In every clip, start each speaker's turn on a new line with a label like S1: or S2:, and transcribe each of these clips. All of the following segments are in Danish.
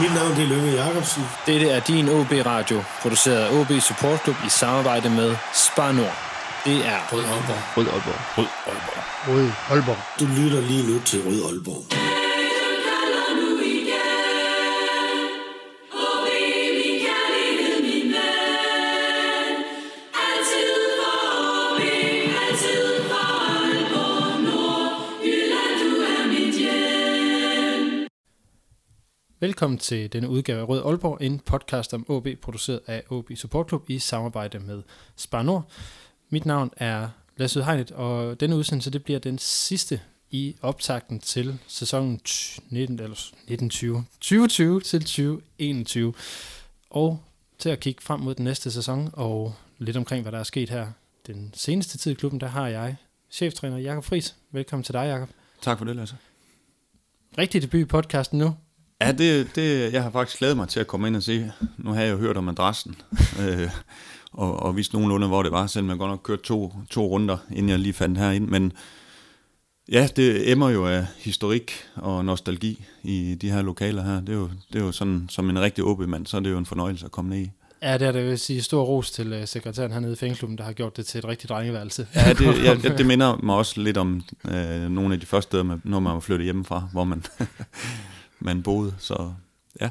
S1: Mit navn det er Lønge Jacobsen.
S2: Dette er din OB Radio, produceret af OB Support Club i samarbejde med Spar Nord. Det er
S1: Rød Aalborg.
S2: Rød Aalborg.
S1: Rød Aalborg.
S3: Rød Aalborg.
S1: Du lytter lige nu til Rød Aalborg.
S2: Velkommen til denne udgave af Rød Aalborg, en podcast om OB, produceret af OB Support Club i samarbejde med Spar Nord. Mit navn er Lasse Hegnet, og denne udsendelse det bliver den sidste i optakten til sæsonen 19, eller 1920, 2020 til 2021. Og til at kigge frem mod den næste sæson, og lidt omkring, hvad der er sket her den seneste tid i klubben, der har jeg cheftræner Jakob Friis. Velkommen til dig, Jakob.
S4: Tak for det, Lasse.
S2: Rigtig debut i podcasten nu.
S4: Ja, det, det, jeg har faktisk glædet mig til at komme ind og se. Nu har jeg jo hørt om adressen, øh, og, og vist nogenlunde, hvor det var, selvom jeg godt nok kørte to, to runder, inden jeg lige fandt herind. Men ja, det emmer jo af historik og nostalgi i de her lokaler her. Det er jo, det er jo sådan, som en rigtig åben mand, så er det jo en fornøjelse at komme ned i.
S2: Ja, det er det. Vil sige stor ros til uh, sekretæren hernede i fængsklubben, der har gjort det til et rigtigt drengeværelse.
S4: Ja, det, ja, det minder mig også lidt om øh, nogle af de første steder, når man var flyttet hjemmefra, hvor man, man boede. Så ja.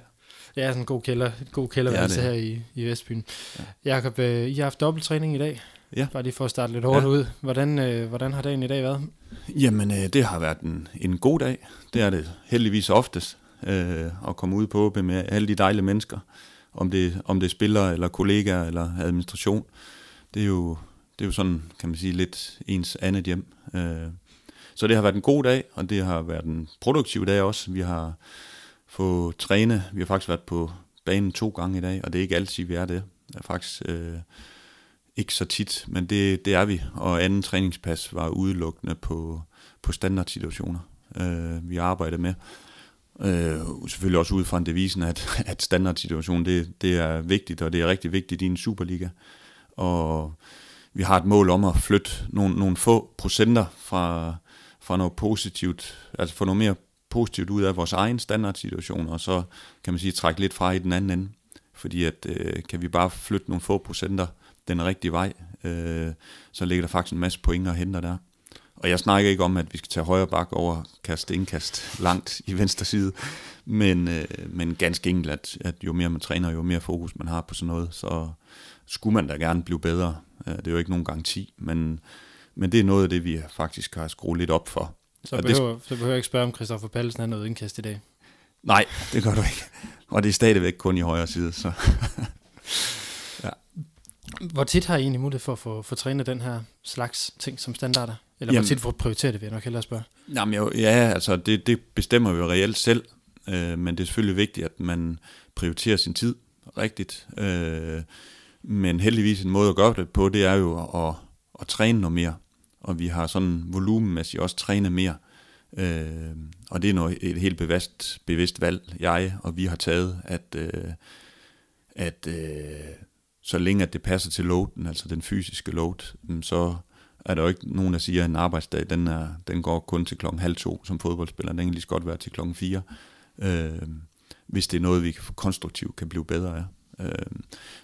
S2: Det er sådan en god kælder, et god kælderværelse ja, her i, i Vestbyen. Ja. Jakob, øh, I har haft dobbelttræning i dag.
S4: Ja.
S2: Bare lige for at starte lidt hårdt ja. ud. Hvordan, øh, hvordan har dagen i dag været?
S4: Jamen, øh, det har været en, en god dag. Det er det heldigvis oftest øh, at komme ud på åben med alle de dejlige mennesker. Om det, om det er spillere, eller kollegaer, eller administration. Det er jo, det er jo sådan, kan man sige, lidt ens andet hjem. Øh, så det har været en god dag, og det har været en produktiv dag også. Vi har fået træne. Vi har faktisk været på banen to gange i dag, og det er ikke altid, vi er det. Det er faktisk øh, ikke så tit, men det, det er vi. Og anden træningspas var udelukkende på, på standardsituationer, øh, vi arbejder med. Øh, selvfølgelig også ud fra en devisen, at, at standardsituationen det, det er vigtigt, og det er rigtig vigtigt i en Superliga. Og vi har et mål om at flytte nogle, nogle få procenter fra, fra noget positivt, altså få noget mere positivt ud af vores egen standardsituation, og så kan man sige trække lidt fra i den anden ende. Fordi at øh, kan vi bare flytte nogle få procenter den rigtige vej, øh, så ligger der faktisk en masse point at hente der. Og jeg snakker ikke om, at vi skal tage højre bak over kaste indkast langt i venstre side, men, øh, men ganske enkelt, at, at jo mere man træner, jo mere fokus man har på sådan noget, så skulle man da gerne blive bedre. Øh, det er jo ikke nogen garanti, men, men det er noget af det, vi faktisk har skruet lidt op for.
S2: Så behøver, det, så behøver jeg ikke spørge, om Christoffer Pallesen har noget indkast i dag.
S4: Nej, det gør du ikke. Og det er stadigvæk kun i højre side. Så.
S2: ja. Hvor tit har I egentlig mulighed for at få, få trænet den her slags ting som standarder? Eller Jamen, hvor tit får prioritere det, vil jeg nok hellere spørge.
S4: Jamen jo, ja, altså det, det bestemmer vi jo reelt selv, øh, men det er selvfølgelig vigtigt, at man prioriterer sin tid rigtigt. Øh, men heldigvis en måde at gøre det på, det er jo at, at træne noget mere. Og vi har sådan volumenmæssigt også trænet mere. Øh, og det er noget, et helt bevidst, bevidst valg, jeg og vi har taget, at, øh, at øh, så længe at det passer til loaden, altså den fysiske load, så er der jo ikke nogen, der siger, at en arbejdsdag, den, er, den går kun til klokken halv to som fodboldspiller. Den kan lige så godt være til klokken fire, øh, hvis det er noget, vi konstruktivt kan blive bedre af. Øh,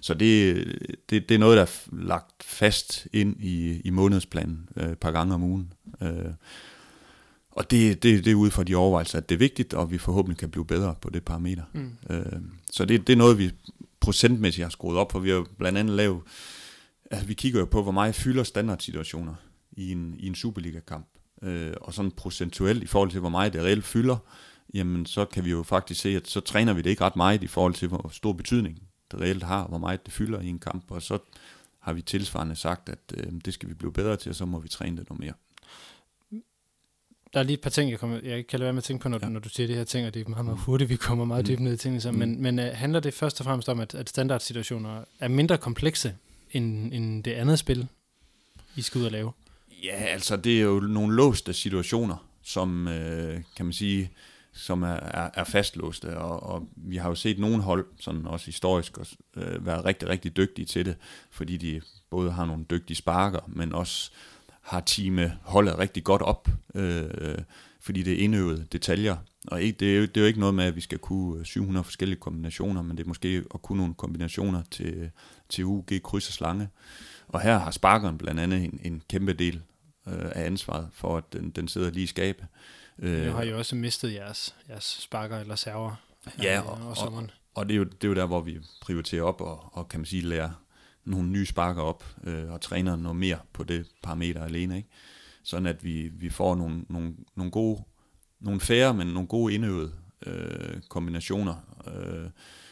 S4: så det, det, det er noget, der er lagt fast ind i, i månedsplanen øh, et par gange om ugen. Øh, og det, det, det er ud fra de overvejelser, at det er vigtigt, og vi forhåbentlig kan blive bedre på det parameter. Mm. Øh, så det, det er noget, vi procentmæssigt har skruet op, for vi har blandt andet lavet, altså vi kigger jo på, hvor meget fylder standardsituationer i en, i en Superliga-kamp. Øh, og sådan procentuelt i forhold til, hvor meget det reelt fylder, jamen så kan vi jo faktisk se, at så træner vi det ikke ret meget i forhold til, hvor stor betydning det reelt har, hvor meget det fylder i en kamp, og så har vi tilsvarende sagt, at øh, det skal vi blive bedre til, og så må vi træne det noget mere.
S2: Der er lige et par ting, jeg, kommer, jeg kan lade være med at tænke på, når, ja. når du siger de her ting, og det er meget, meget hurtigt, vi kommer meget mm. dybt ned i tingene. Så, mm. Men, men uh, handler det først og fremmest om, at, at standardsituationer er mindre komplekse end, end det andet spil, I skal ud og lave?
S4: Ja, altså det er jo nogle låste situationer, som øh, kan man sige, som er, er, er fastlåste, og, og vi har jo set nogle hold, sådan også historisk, også, øh, være rigtig, rigtig dygtige til det, fordi de både har nogle dygtige sparker, men også har teamet holdet rigtig godt op, øh, fordi det er indøvede detaljer, og ikke, det, er jo, det er jo ikke noget med, at vi skal kunne øh, 700 forskellige kombinationer, men det er måske at kunne nogle kombinationer til, til UG, kryds og slange. Og her har sparkeren blandt andet en, en kæmpe del øh, af ansvaret for, at den, den sidder lige i skabet.
S2: Øh, nu har I også mistet jeres, jeres sparker eller server
S4: ja, og, og, og, og det, er jo, det er jo der, hvor vi prioriterer op og, og kan man sige, lærer nogle nye sparker op øh, og træner noget mere på det parameter alene. Ikke? Sådan at vi, vi får nogle, nogle, nogle gode, nogle færre, men nogle gode indøvede øh, kombinationer. Øh,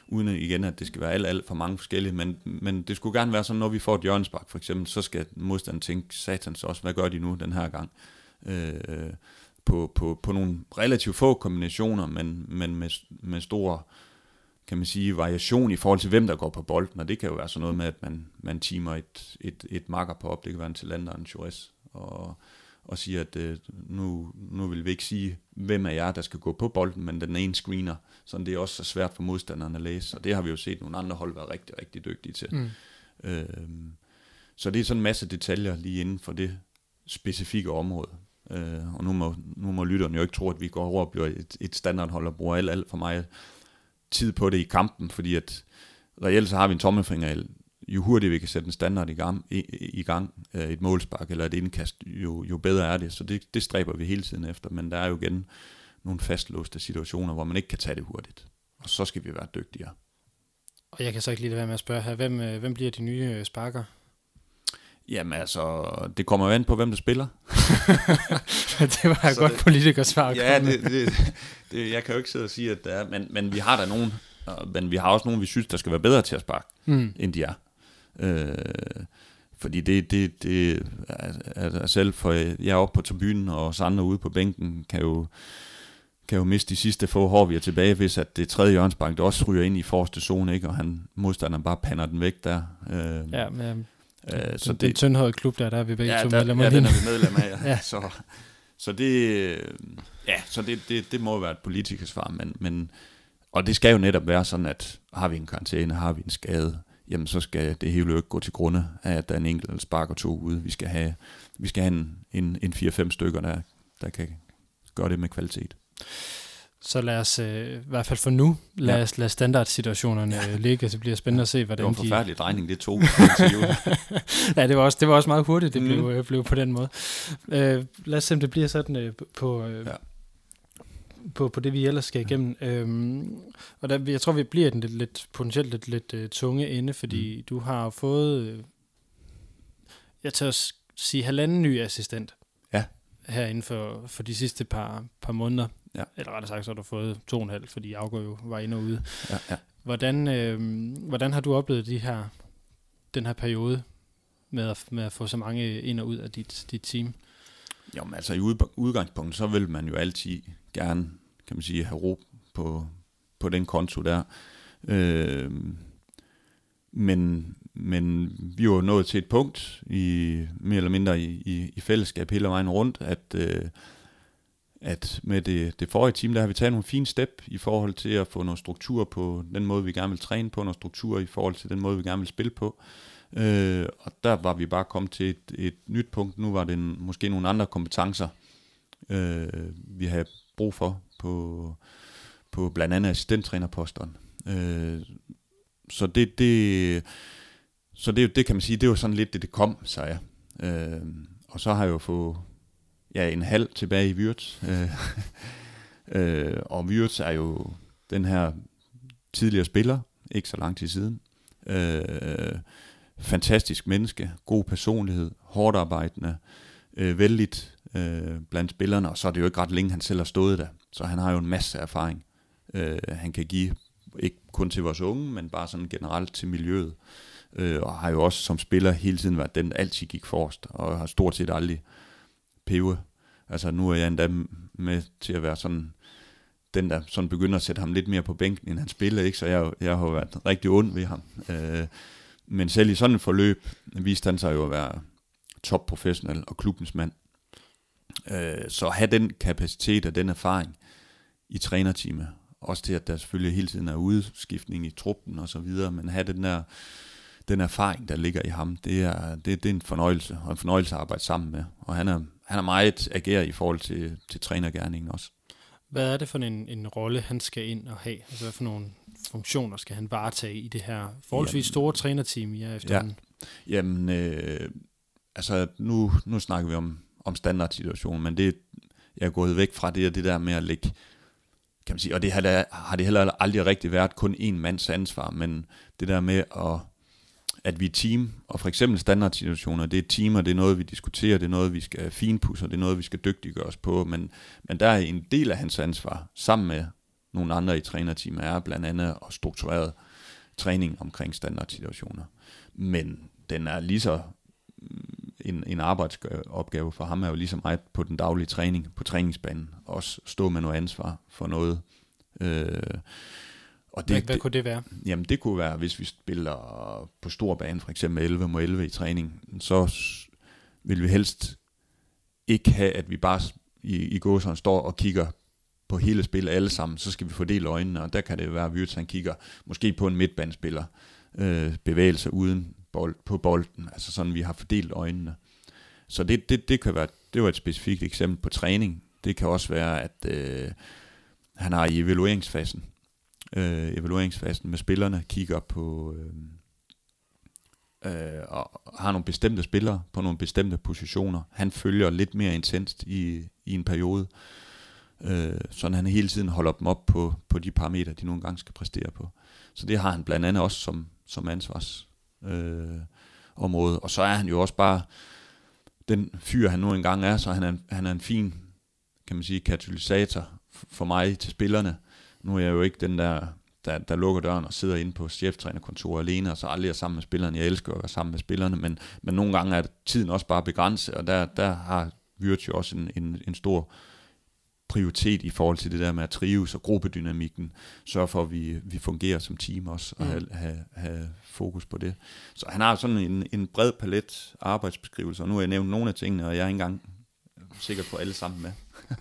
S4: uden igen, at det skal være alt, alt for mange forskellige, men, men det skulle gerne være sådan, når vi får et hjørnespark for eksempel, så skal modstanderen tænke, satans også, hvad gør de nu den her gang? Øh, på, på, på nogle relativt få kombinationer, men, men med, med stor kan man sige, variation i forhold til, hvem der går på bolden, og det kan jo være sådan noget med, at man, man timer et, et, et marker på op, det kan være en Talander og en Chores, og, og siger, at øh, nu, nu vil vi ikke sige, hvem af jer, der skal gå på bolden, men den ene screener, så det er også så svært for modstanderne at læse, og det har vi jo set nogle andre hold være rigtig, rigtig dygtige til. Mm. Øh, så det er sådan en masse detaljer lige inden for det specifikke område. Øh, og nu må, nu må lytterne jo ikke tro, at vi går over og bliver et, et standardhold og bruger alt, alt for meget tid på det i kampen, fordi at reelt så har vi en tommelfinger, jo hurtigere vi kan sætte en standard i gang, i, i gang øh, et målspark eller et indkast, jo, jo bedre er det. Så det, det stræber vi hele tiden efter, men der er jo igen nogle fastlåste situationer, hvor man ikke kan tage det hurtigt. Og så skal vi være dygtigere.
S2: Og jeg kan så ikke lige være med at spørge her, hvem, øh, hvem bliver de nye øh, sparker?
S4: Jamen altså, det kommer jo an på, hvem der spiller.
S2: det var et godt det, politikersvar.
S4: Ja, det, det, det, jeg kan jo ikke sidde og sige, at det er, men, men vi har da nogen, men vi har også nogen, vi synes, der skal være bedre til at sparke, mm. end de er. Øh, fordi det, det, det er, selv for jeg er oppe på tribunen, og os andre ude på bænken, kan jo, kan jo miste de sidste få hår, vi er tilbage, hvis at det tredje hjørnsbank, der også ryger ind i forreste zone, ikke? og han modstanderen bare pander den væk der.
S2: Øh, ja, men Øh, så det, det er en tyndhøjet klub, der, der er vi begge
S4: ja,
S2: to
S4: medlemmer Ja, den er vi medlem af, ja. ja. Så, så det, ja, så det, det, det må være et politikers svar, men, men, og det skal jo netop være sådan, at har vi en karantæne, har vi en skade, jamen så skal det hele jo ikke gå til grunde af, at der er en enkelt spark og to ude. Vi skal have, vi skal have en, en, en 4-5 stykker, der, der kan gøre det med kvalitet.
S2: Så lad os, øh, i hvert fald for nu, lad ja. os lade standardsituationerne ja. ligge, så bliver spændende at se, hvordan de...
S4: Det var en forfærdelig de... drejning, det tog.
S2: ja, det var, også, det var også meget hurtigt, det mm. blev, øh, blev på den måde. Øh, lad os se, om det bliver sådan øh, på, øh, ja. på, på det, vi ellers skal igennem. Ja. Øhm, og der, jeg tror, vi bliver den lidt, lidt potentielt lidt, lidt uh, tunge ende, fordi mm. du har fået, øh, jeg tør at sige, halvanden ny assistent.
S4: Ja.
S2: Her inden for, for de sidste par, par måneder. Ja. Eller rettere sagt, så har du fået to og en halv, fordi Afgør jo var inde og ude. Ja, ja. Hvordan, øh, hvordan har du oplevet de her, den her periode med at, med at få så mange ind og ud af dit, dit team?
S4: Jo, men altså i udgangspunktet, så vil man jo altid gerne, kan man sige, have ro på, på den konto der. Øh, men, men vi var nået til et punkt, i mere eller mindre i, i, i fællesskab hele vejen rundt, at øh, at med det, det forrige team, der har vi taget nogle fine step i forhold til at få noget struktur på den måde, vi gerne vil træne på, noget struktur i forhold til den måde, vi gerne vil spille på. Øh, og der var vi bare kommet til et, et nyt punkt. Nu var det en, måske nogle andre kompetencer, øh, vi havde brug for på, på blandt andet assistenttrænerposteren. Øh, så det, det, så det, det kan man sige, det var sådan lidt det, det kom, sagde jeg. Øh, og så har jeg jo fået ja, en halv tilbage i Wirtz. Øh, øh, og Wirtz er jo den her tidligere spiller, ikke så lang tid siden. Øh, fantastisk menneske, god personlighed, hårdt arbejdende, øh, vældigt øh, blandt spillerne, og så er det jo ikke ret længe, han selv har stået der. Så han har jo en masse erfaring, øh, han kan give, ikke kun til vores unge, men bare sådan generelt til miljøet. Øh, og har jo også som spiller hele tiden været den, der altid gik forrest, og har stort set aldrig peve. Altså nu er jeg endda med til at være sådan, den der sådan begynder at sætte ham lidt mere på bænken, end han spiller, ikke? så jeg, jeg har været rigtig ond ved ham. Øh, men selv i sådan et forløb viste han sig jo at være topprofessionel og klubbens mand. Øh, så have den kapacitet og den erfaring i trænerteamet, også til at der selvfølgelig hele tiden er udskiftning i truppen og så videre, men have den der den erfaring, der ligger i ham, det er, det, det er en fornøjelse, og en fornøjelse at arbejde sammen med. Og han er, han er meget ageret i forhold til, til trænergærningen også.
S2: Hvad er det for en, en rolle, han skal ind og have? Altså, hvad for nogle funktioner skal han varetage i det her forholdsvis
S4: Jamen,
S2: store trænerteam, I er efterhånden?
S4: Jamen, øh, altså nu, nu snakker vi om, om standardsituationen, men det, jeg er gået væk fra det, det der med at lægge, kan man sige, og det har, har det heller aldrig rigtig været kun en mands ansvar, men det der med at at vi er team, og for eksempel standardsituationer, det er team, og det er noget, vi diskuterer, det er noget, vi skal finpudse, og det er noget, vi skal dygtiggøre os på, men, men der er en del af hans ansvar, sammen med nogle andre i trænerteamet, er blandt andet at strukturere træning omkring standardsituationer. Men den er lige så en, en arbejdsopgave for ham er jo lige så meget på den daglige træning, på træningsbanen, også stå med noget ansvar for noget. Øh,
S2: og det, hvad, hvad kunne det være?
S4: Jamen det kunne være, hvis vi spiller på stor bane, for eksempel 11 mod 11 i træning, så vil vi helst ikke have, at vi bare i, i gåseren står og kigger på hele spillet alle sammen, så skal vi fordele øjnene, og der kan det være, at Wirtz han kigger måske på en midtbandspiller, øh, bevægelse uden bold, på bolden, altså sådan, vi har fordelt øjnene. Så det, det, det kan være, det var et specifikt eksempel på træning. Det kan også være, at øh, han har i evalueringsfasen, øh, evalueringsfasen med spillerne, kigger på øh, øh, og har nogle bestemte spillere på nogle bestemte positioner. Han følger lidt mere intenst i, i en periode, øh, sådan han hele tiden holder dem op på, på de parametre, de nogle gange skal præstere på. Så det har han blandt andet også som, som ansvars øh, område. Og så er han jo også bare den fyr, han nu engang er, så han er, han er en fin, kan man sige, katalysator for mig til spillerne, nu er jeg jo ikke den der, der, der lukker døren og sidder inde på cheftrænerkontoret alene, og så aldrig er sammen med spillerne. Jeg elsker at være sammen med spillerne, men, men nogle gange er tiden også bare begrænset, og der, der har Vyrt jo også en, en, en stor prioritet i forhold til det der med at trives og gruppedynamikken, sørge for, at vi, vi fungerer som team også, og mm. have, have, have fokus på det. Så han har sådan en, en bred palet arbejdsbeskrivelse, og nu har jeg nævnt nogle af tingene, og jeg er ikke engang sikker på alle sammen med.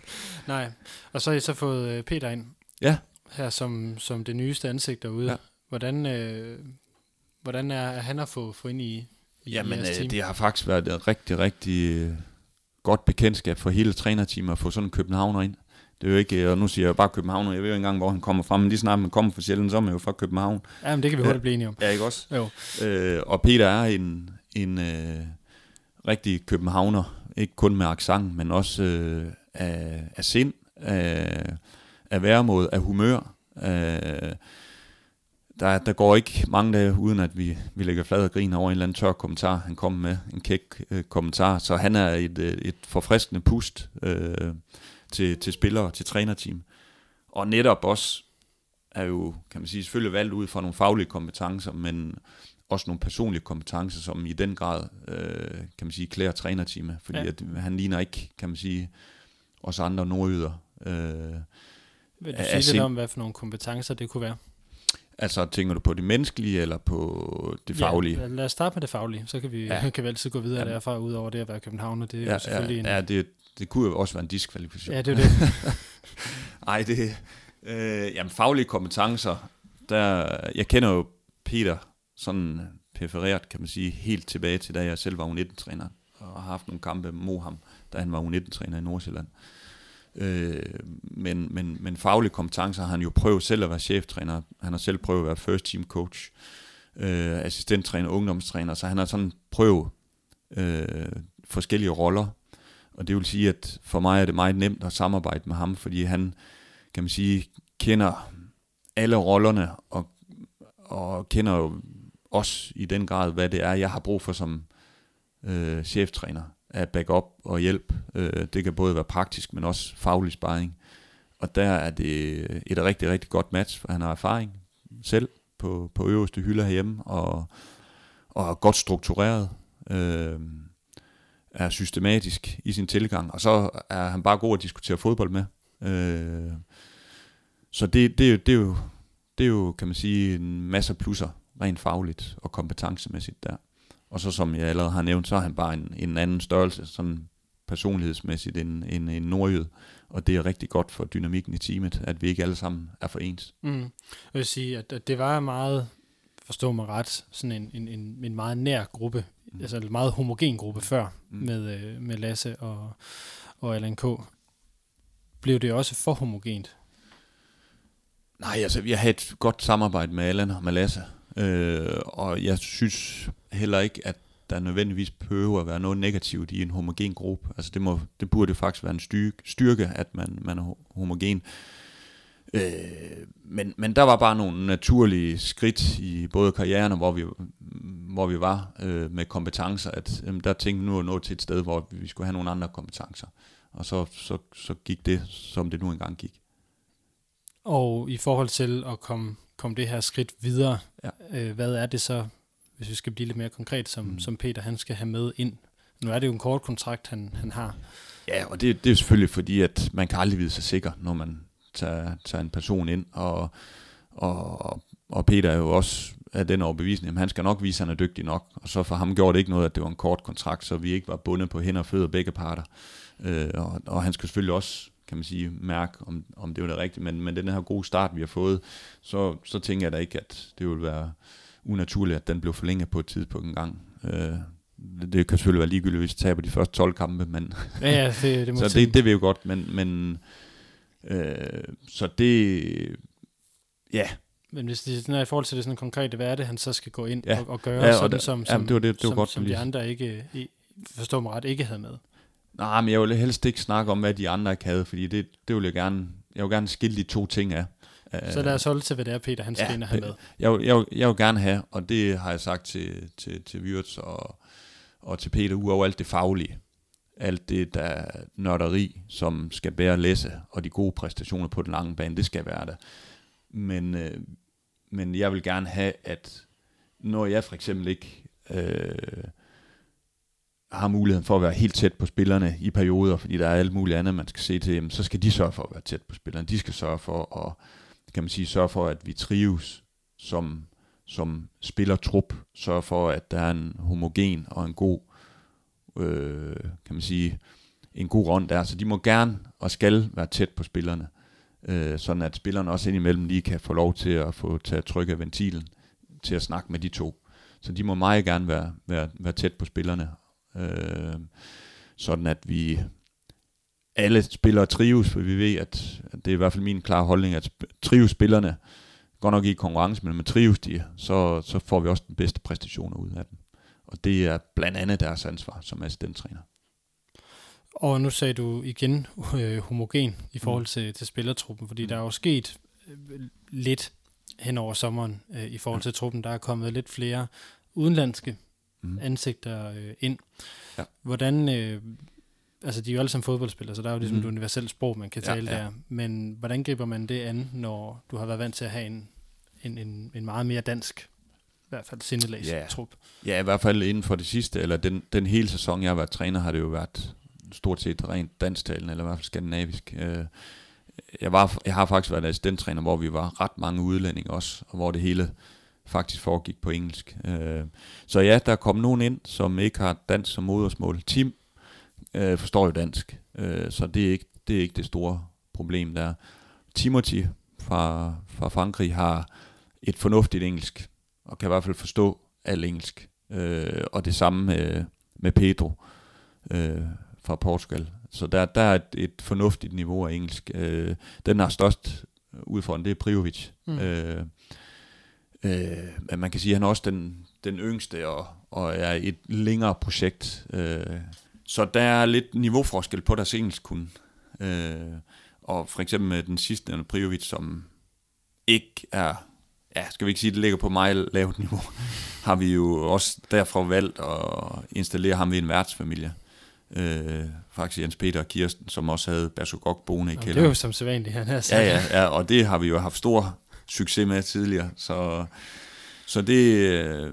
S2: Nej, og så har I så fået øh, Peter ind.
S4: Ja
S2: her som, som det nyeste ansigt derude. Ja. Hvordan, øh, hvordan er han at få, få ind i, i
S4: Jamen, øh, team? det har faktisk været et rigtig, rigtig øh, godt bekendtskab for hele trænerteamet at få sådan en københavner ind. Det er jo ikke, og nu siger jeg bare København, jeg ved jo ikke engang, hvor han kommer fra, men lige snart man kommer fra Sjælland, så er man jo fra København.
S2: Ja, men det kan vi hurtigt blive enige om.
S4: Ja, ikke også? Jo. Øh, og Peter er en, en øh, rigtig københavner, ikke kun med accent, men også øh, af, af sind, af, af væremåde, af humør. Øh, der, der går ikke mange dage, uden at vi, vi lægger flad og griner over en eller anden tør kommentar. Han kommer med en kæk øh, kommentar, så han er et, øh, et forfriskende pust øh, til, til spillere, til trænerteam. Og netop også er jo, kan man sige, selvfølgelig valgt ud fra nogle faglige kompetencer, men også nogle personlige kompetencer, som i den grad, øh, kan man sige, klæder trænerteamet, fordi ja. at han ligner ikke, kan man sige, os andre nordjyder. Øh,
S2: vil du sige lidt om, hvad for nogle kompetencer det kunne være?
S4: Altså, tænker du på det menneskelige, eller på det faglige?
S2: Ja, lad os starte med det faglige, så kan vi, ja. kan vi altid gå videre ja. derfra, ud over det at være København, og det er ja, jo selvfølgelig
S4: ja, en... Ja, det, det kunne jo også være en diskvalifikation.
S2: Ja, det er det.
S4: Ej, det... Øh, jamen, faglige kompetencer, der... Jeg kender jo Peter sådan perforeret, kan man sige, helt tilbage til, da jeg selv var U19-træner, og har haft nogle kampe mod ham, da han var U19-træner i Nordsjælland. Øh, Øh, men, men, men faglige kompetencer har han jo prøvet selv at være cheftræner. Han har selv prøvet at være first team coach, øh, assistenttræner, ungdomstræner, så han har sådan prøvet øh, forskellige roller. Og det vil sige, at for mig er det meget nemt at samarbejde med ham, fordi han, kan man sige, kender alle rollerne, og, og kender jo også i den grad, hvad det er, jeg har brug for som øh, cheftræner af backup og hjælp. Øh, det kan både være praktisk, men også faglig sparring. Og der er det øh, et rigtig, rigtig godt match, for han har erfaring selv på, på øverste hylder herhjemme, og, og er godt struktureret, øh, er systematisk i sin tilgang, og så er han bare god at diskutere fodbold med. Øh, så det, det, det, er jo, det er jo, kan man sige, en masse plusser, rent fagligt og kompetencemæssigt der. Og så som jeg allerede har nævnt, så er han bare en, en anden størrelse, sådan personlighedsmæssigt end, end en nordjyd. Og det er rigtig godt for dynamikken i teamet, at vi ikke alle sammen er for ens.
S2: Mm. Jeg vil sige, at, at det var meget, forstå mig ret, sådan en, en, en, en meget nær gruppe, mm. altså en meget homogen gruppe før, mm. med, øh, med Lasse og, og Allan K. blev det også for homogent?
S4: Nej, altså vi har haft et godt samarbejde med Allan og Malasse, øh, og jeg synes heller ikke, at der nødvendigvis behøver at være noget negativt i en homogen gruppe. Altså det, må, det burde faktisk være en styrke, styrke at man, man er homogen. Øh, men, men der var bare nogle naturlige skridt i både karrieren og hvor vi, hvor vi var øh, med kompetencer, at øh, der tænkte vi nu at nå til et sted, hvor vi skulle have nogle andre kompetencer. Og så, så, så gik det, som det nu engang gik.
S2: Og i forhold til at komme, komme det her skridt videre, ja. øh, hvad er det så, hvis vi skal blive lidt mere konkret, som, mm. som Peter han skal have med ind? Nu er det jo en kort kontrakt, han, han har.
S4: Ja, og det, det er selvfølgelig fordi, at man kan aldrig vide sig sikker, når man tager, tager en person ind, og, og, og Peter er jo også af den overbevisning, at han skal nok vise, at han er dygtig nok, og så for ham gjorde det ikke noget, at det var en kort kontrakt, så vi ikke var bundet på hænder og fødder begge parter. Øh, og, og han skal selvfølgelig også kan man sige, mærke, om, om det var det rigtige. Men, men den her gode start, vi har fået, så, så tænker jeg da ikke, at det vil være unaturligt, at den blev forlænget på et tidspunkt en gang. Øh, det, kan selvfølgelig være ligegyldigt, hvis vi taber de første 12 kampe, men
S2: ja, ja, det, det må
S4: så det, det vil jo godt, men, men øh, så det, ja.
S2: Men hvis det er i forhold til det sådan konkrete, hvad er det, han så skal gå ind ja. og, og gøre, ja, og sådan, det, som, som, ja, det var det, det var som, godt, som de andre ikke, forstår mig ret, ikke havde med?
S4: Nej, men jeg vil helst ikke snakke om, hvad de andre ikke havde, fordi det, det vil jeg gerne, jeg vil gerne skille de to ting af.
S2: Så lad os holde til, hvad det er, Peter, han skal ja, ind og have med.
S4: Jeg, jeg, jeg vil gerne have, og det har jeg sagt til, til, til Wirtz og, og til Peter, uover alt det faglige. Alt det, der nørderi, som skal bære læse, og de gode præstationer på den lange bane, det skal være der. Men, øh, men jeg vil gerne have, at når jeg for eksempel ikke... Øh, har muligheden for at være helt tæt på spillerne i perioder, fordi der er alt muligt andet, man skal se til, jamen, så skal de sørge for at være tæt på spillerne. De skal sørge for at, kan man sige, sørge for, at vi trives som, som spillertrup, sørge for, at der er en homogen og en god, øh, kan man sige, en god rund der. Så de må gerne og skal være tæt på spillerne, øh, sådan at spillerne også indimellem lige kan få lov til at få taget tryk af ventilen til at snakke med de to. Så de må meget gerne være, være, være tæt på spillerne, Øh, sådan at vi alle spillere trives, for vi ved, at, at det er i hvert fald min klare holdning, at trives spillerne, godt nok i konkurrence, men med trives de, så, så får vi også den bedste præstationer ud af dem. Og det er blandt andet deres ansvar som assistenttræner.
S2: Og nu sagde du igen øh, homogen i forhold til, til spillertruppen, fordi mm. der er jo sket øh, lidt hen over sommeren øh, i forhold til truppen. Der er kommet lidt flere udenlandske mm. ansigter øh, ind. Ja. Hvordan, øh, altså de er jo alle sammen fodboldspillere, så der er jo ligesom mm. et universelt sprog, man kan tale ja, ja. der. Men hvordan griber man det an, når du har været vant til at have en, en, en, en meget mere dansk i hvert fald sindelags ja. trup.
S4: Ja, i hvert fald inden for det sidste, eller den, den hele sæson, jeg har været træner, har det jo været stort set rent dansktalende, eller i hvert fald skandinavisk. Øh, jeg, var, jeg har faktisk været assistenttræner, hvor vi var ret mange udlændinge også, og hvor det hele faktisk foregik på engelsk. Øh, så ja, der kom nogen ind, som ikke har dansk som modersmål. Tim øh, forstår jo dansk, øh, så det er, ikke, det er ikke det store problem der. Timothy fra, fra Frankrig har et fornuftigt engelsk, og kan i hvert fald forstå alt engelsk. Øh, og det samme med, med Pedro øh, fra Portugal. Så der, der er et, et fornuftigt niveau af engelsk. Øh, den har størst udfordring, det er Prijovic. Mm. Øh, Øh, men man kan sige, at han er også den, den yngste og, og er et længere projekt. Øh, så der er lidt niveauforskel på deres engelsk kun. Øh, og for eksempel med den sidste, den Prijovic, som ikke er, ja, skal vi ikke sige, det ligger på meget lavt niveau, har vi jo også derfra valgt at installere ham i en værtsfamilie. Øh, faktisk Jens Peter og Kirsten, som også havde Basogok boende i kælderen.
S2: Det er jo som sædvanligt, han har
S4: Ja, ja, ja, og det har vi jo haft stor succes med tidligere. Så, så det... Øh,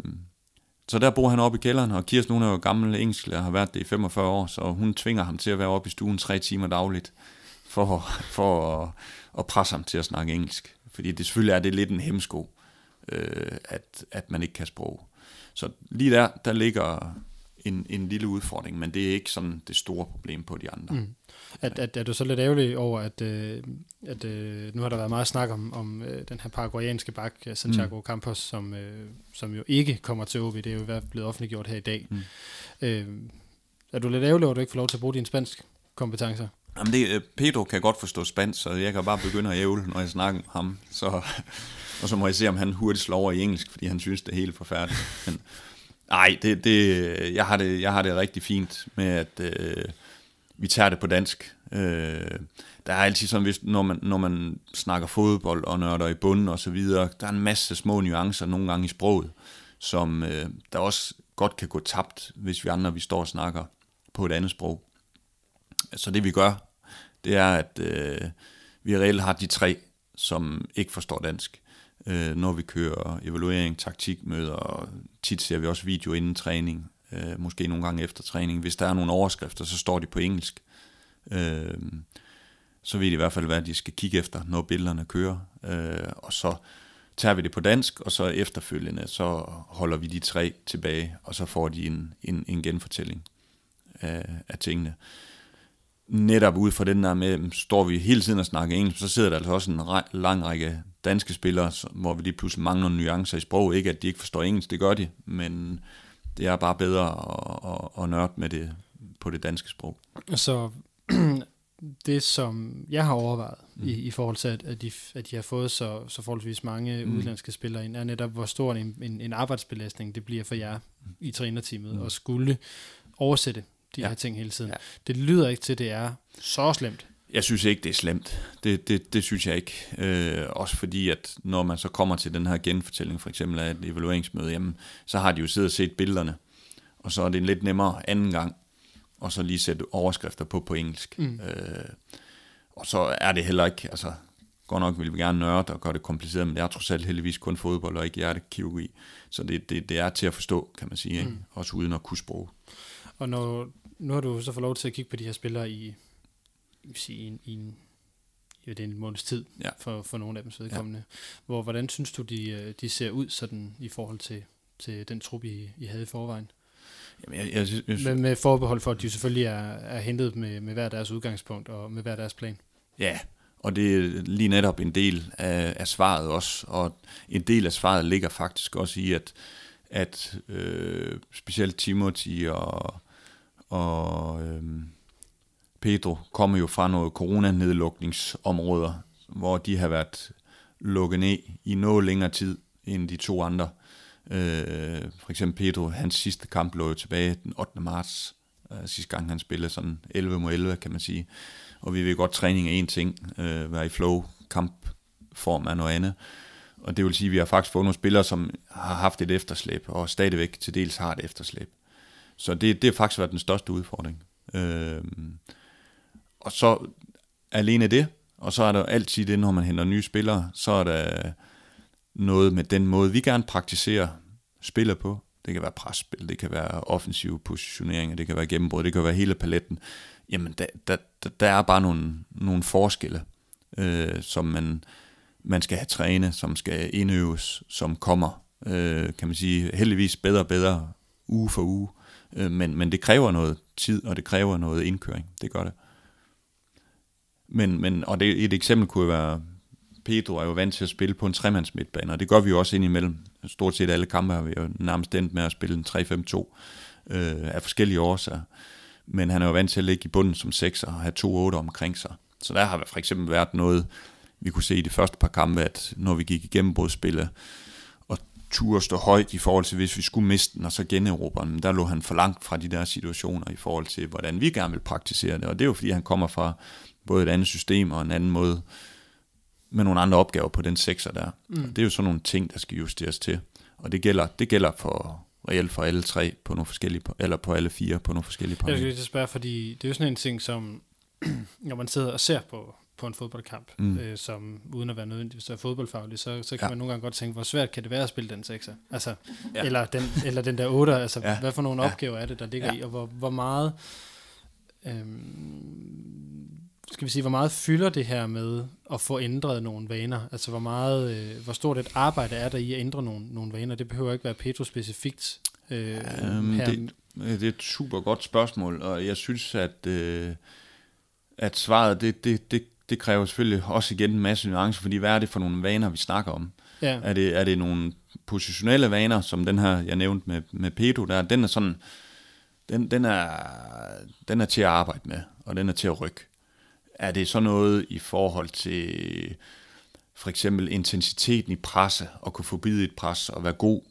S4: så der bor han oppe i kælderen, og Kirsten hun er jo gammel engelsk, og har været det i 45 år, så hun tvinger ham til at være oppe i stuen tre timer dagligt, for, for at, at presse ham til at snakke engelsk. Fordi det selvfølgelig er det lidt en hemsko, øh, at, at man ikke kan sprog. Så lige der, der ligger en, en lille udfordring, men det er ikke sådan det store problem på de andre. Mm.
S2: At, at, er du så lidt ærgerlig over, at, øh, at øh, nu har der været meget snak om, om øh, den her paraguayanske bak, øh, Santiago mm. Campos, som, øh, som jo ikke kommer til OB. Det er jo i hvert fald blevet offentliggjort her i dag. Mm. Øh, er du lidt ærgerlig over, at du ikke får lov til at bruge dine spansk kompetencer?
S4: Jamen det, øh, Pedro kan godt forstå spansk, så jeg kan bare begynde at ævle, når jeg snakker med ham. Så, og så må jeg se, om han hurtigt slår over i engelsk, fordi han synes, det er helt forfærdeligt. Men, nej, det, det, jeg, har det, jeg har det rigtig fint med, at øh, vi tager det på dansk. Øh, der er altid sådan, hvis, når, man, når man snakker fodbold og nørder i bunden og så videre, der er en masse små nuancer nogle gange i sproget, som øh, der også godt kan gå tabt, hvis vi andre vi står og snakker på et andet sprog. Så det vi gør, det er, at øh, vi reelt har de tre, som ikke forstår dansk. Øh, når vi kører evaluering, taktikmøder, og tit ser vi også video inden træning, øh, måske nogle gange efter træning. Hvis der er nogle overskrifter, så står de på engelsk. Øh, så ved de i hvert fald, hvad de skal kigge efter, når billederne kører. Øh, og så tager vi det på dansk, og så efterfølgende, så holder vi de tre tilbage, og så får de en, en, en genfortælling af, af tingene. Netop ud fra den der med, står vi hele tiden og snakker engelsk, så sidder der altså også en re- lang række danske spillere, hvor vi lige pludselig mangler nuancer i sprog. Ikke at de ikke forstår engelsk, det gør de, men det er bare bedre at, at, at nørde med det på det danske sprog.
S2: Så det, som jeg har overvejet mm. i, i forhold til, at, at, de, at de har fået så, så forholdsvis mange mm. udlandske spillere ind, er netop, hvor stor en, en, en arbejdsbelastning det bliver for jer mm. i trænerteamet, mm. og skulle oversætte de ja. her ting hele tiden. Ja. Det lyder ikke til, at det er så slemt.
S4: Jeg synes ikke, det er slemt. Det, det, det synes jeg ikke. Øh, også fordi, at når man så kommer til den her genfortælling, for eksempel af et evalueringsmøde, jamen, så har de jo siddet og set billederne, og så er det lidt nemmere anden gang og så lige sætte overskrifter på på engelsk. Mm. Øh, og så er det heller ikke, altså godt nok vil vi gerne nørde og gøre det kompliceret, men det er trods alt heldigvis kun fodbold og ikke hjertekirurgi. Så det, det, det er til at forstå, kan man sige, ikke? Mm. også uden at kunne sprog.
S2: Og når, nu har du så fået lov til at kigge på de her spillere i, sige, i, en, i en ja, det er en måneds tid ja. for, for nogle af dem vedkommende. Ja. Hvor, hvordan synes du, de, øh, de ser ud sådan i forhold til, til den trup, I, I havde i forvejen? Jamen, jeg, jeg, jeg, jeg, med, med forbehold for, at de selvfølgelig er, er hentet med, med hver deres udgangspunkt og med hver deres plan.
S4: Ja, og det er lige netop en del af, af svaret også, og en del af svaret ligger faktisk også i, at, at øh, specielt Timothy og, og øh, Pedro kommer jo fra noget coronanedlukningsområder, hvor de har været lukket ned i noget længere tid end de to andre. Øh, for eksempel Pedro, hans sidste kamp lå jo tilbage den 8. marts, øh, sidste gang han spillede sådan 11 mod 11, kan man sige. Og vi ved godt træning er en ting, øh, være i flow, kampform er noget andet. Og det vil sige, at vi har faktisk fået nogle spillere, som har haft et efterslæb, og stadigvæk til dels har et efterslæb. Så det, det har faktisk været den største udfordring. Øh, og så alene det, og så er der altid det, når man henter nye spillere, så er der noget med den måde, vi gerne praktiserer spiller på. Det kan være presspil, det kan være offensive positioneringer, det kan være gennembrud, det kan være hele paletten. Jamen, der, der, der er bare nogle, nogle forskelle, øh, som man, man skal have trænet, som skal indøves, som kommer, øh, kan man sige, heldigvis bedre og bedre uge for uge. Øh, men, men det kræver noget tid, og det kræver noget indkøring. Det gør det. Men, men, og det, et eksempel kunne være Pedro er jo vant til at spille på en tremands midtbane, og det gør vi jo også indimellem. Stort set alle kampe har vi jo nærmest endt med at spille en 3-5-2 øh, af forskellige årsager. Men han er jo vant til at ligge i bunden som 6 og have to otte omkring sig. Så der har for eksempel været noget, vi kunne se i de første par kampe, at når vi gik igennem brudspillet, og turde stå højt i forhold til, hvis vi skulle miste den, og så generobre den, der lå han for langt fra de der situationer i forhold til, hvordan vi gerne vil praktisere det. Og det er jo fordi, han kommer fra både et andet system og en anden måde med nogle andre opgaver på den sekser der. Mm. Og det er jo sådan nogle ting, der skal justeres til. Og det gælder, det gælder for reelt for alle tre på nogle forskellige, eller på alle fire på nogle forskellige
S2: parametre. Jeg skal lige spørge, fordi det er jo sådan en ting, som når man sidder og ser på, på en fodboldkamp, mm. øh, som uden at være nødvendigvis er fodboldfaglig, så, så kan ja. man nogle gange godt tænke, hvor svært kan det være at spille den sekser? Altså, ja. eller, den, eller den der otter, altså ja. hvad for nogle ja. opgaver er det, der ligger ja. i, og hvor, hvor meget øhm, skal vi sige, hvor meget fylder det her med at få ændret nogle vaner? Altså hvor meget, øh, hvor stort et arbejde er der i at ændre nogle, nogle vaner? Det behøver ikke være Petro-specifikt. Øh,
S4: um, det, det er et super godt spørgsmål, og jeg synes, at, øh, at svaret, det, det, det, det kræver selvfølgelig også igen en masse nuancer, fordi hvad er det for nogle vaner, vi snakker om? Ja. Er, det, er det nogle positionelle vaner, som den her, jeg nævnte med, med Pedro, der, den er sådan, den, den, er, den er til at arbejde med, og den er til at rykke er det så noget i forhold til for eksempel intensiteten i presse, og kunne forbide et pres og være god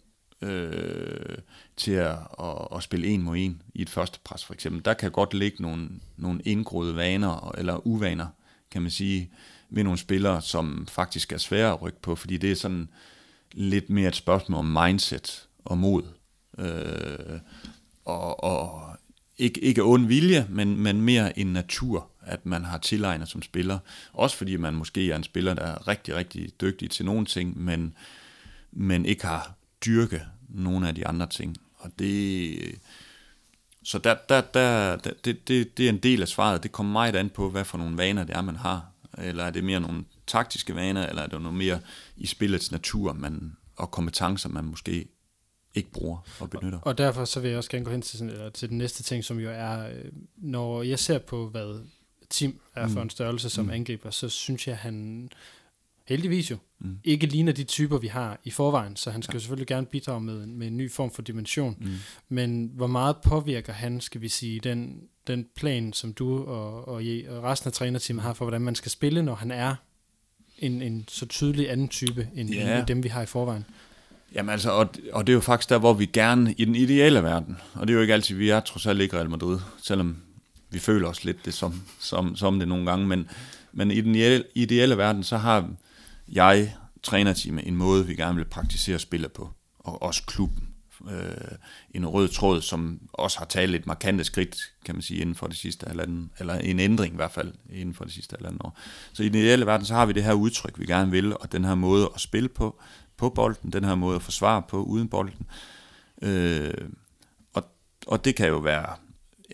S4: øh, til at, at, at spille en mod en i et første pres for eksempel. Der kan godt ligge nogle, nogle indgroede vaner eller uvaner, kan man sige, ved nogle spillere, som faktisk er svære at rykke på, fordi det er sådan lidt mere et spørgsmål om mindset og mod. Øh, og, og ikke, ikke ond vilje, men, men mere en natur, at man har tilegnet som spiller. Også fordi man måske er en spiller, der er rigtig, rigtig dygtig til nogle ting, men, men ikke har dyrke nogle af de andre ting. Og det, så der, der, der, det, det, det er en del af svaret. Det kommer meget an på, hvad for nogle vaner det er, man har. Eller er det mere nogle taktiske vaner, eller er det noget mere i spillets natur man, og kompetencer, man måske ikke bruger og benytter.
S2: Og, og derfor så vil jeg også gerne gå hen til, sådan, eller til den næste ting, som jo er, øh, når jeg ser på, hvad Tim er for mm. en størrelse som mm. angriber, så synes jeg, han heldigvis jo mm. ikke ligner de typer, vi har i forvejen, så han skal ja. jo selvfølgelig gerne bidrage med, med en ny form for dimension. Mm. Men hvor meget påvirker han, skal vi sige, den, den plan, som du og, og, og resten af trænerteamet har for, hvordan man skal spille, når han er en, en så tydelig anden type, end, ja. end dem, vi har i forvejen?
S4: Jamen altså, og, og det er jo faktisk der, hvor vi gerne, i den ideelle verden, og det er jo ikke altid, vi er trods alt ikke Real Madrid, selvom vi føler os lidt det som, som, som det nogle gange, men, men i den ideelle verden, så har jeg, trænerteamet, en måde, vi gerne vil praktisere spillet på, og også klubben. Øh, en rød tråd, som også har taget et markante skridt, kan man sige, inden for det sidste halvanden, eller en ændring i hvert fald, inden for det sidste halvanden år. Så i den ideelle verden, så har vi det her udtryk, vi gerne vil, og den her måde at spille på, på bolden, den her måde at forsvare på uden bolden. Øh, og, og det kan jo være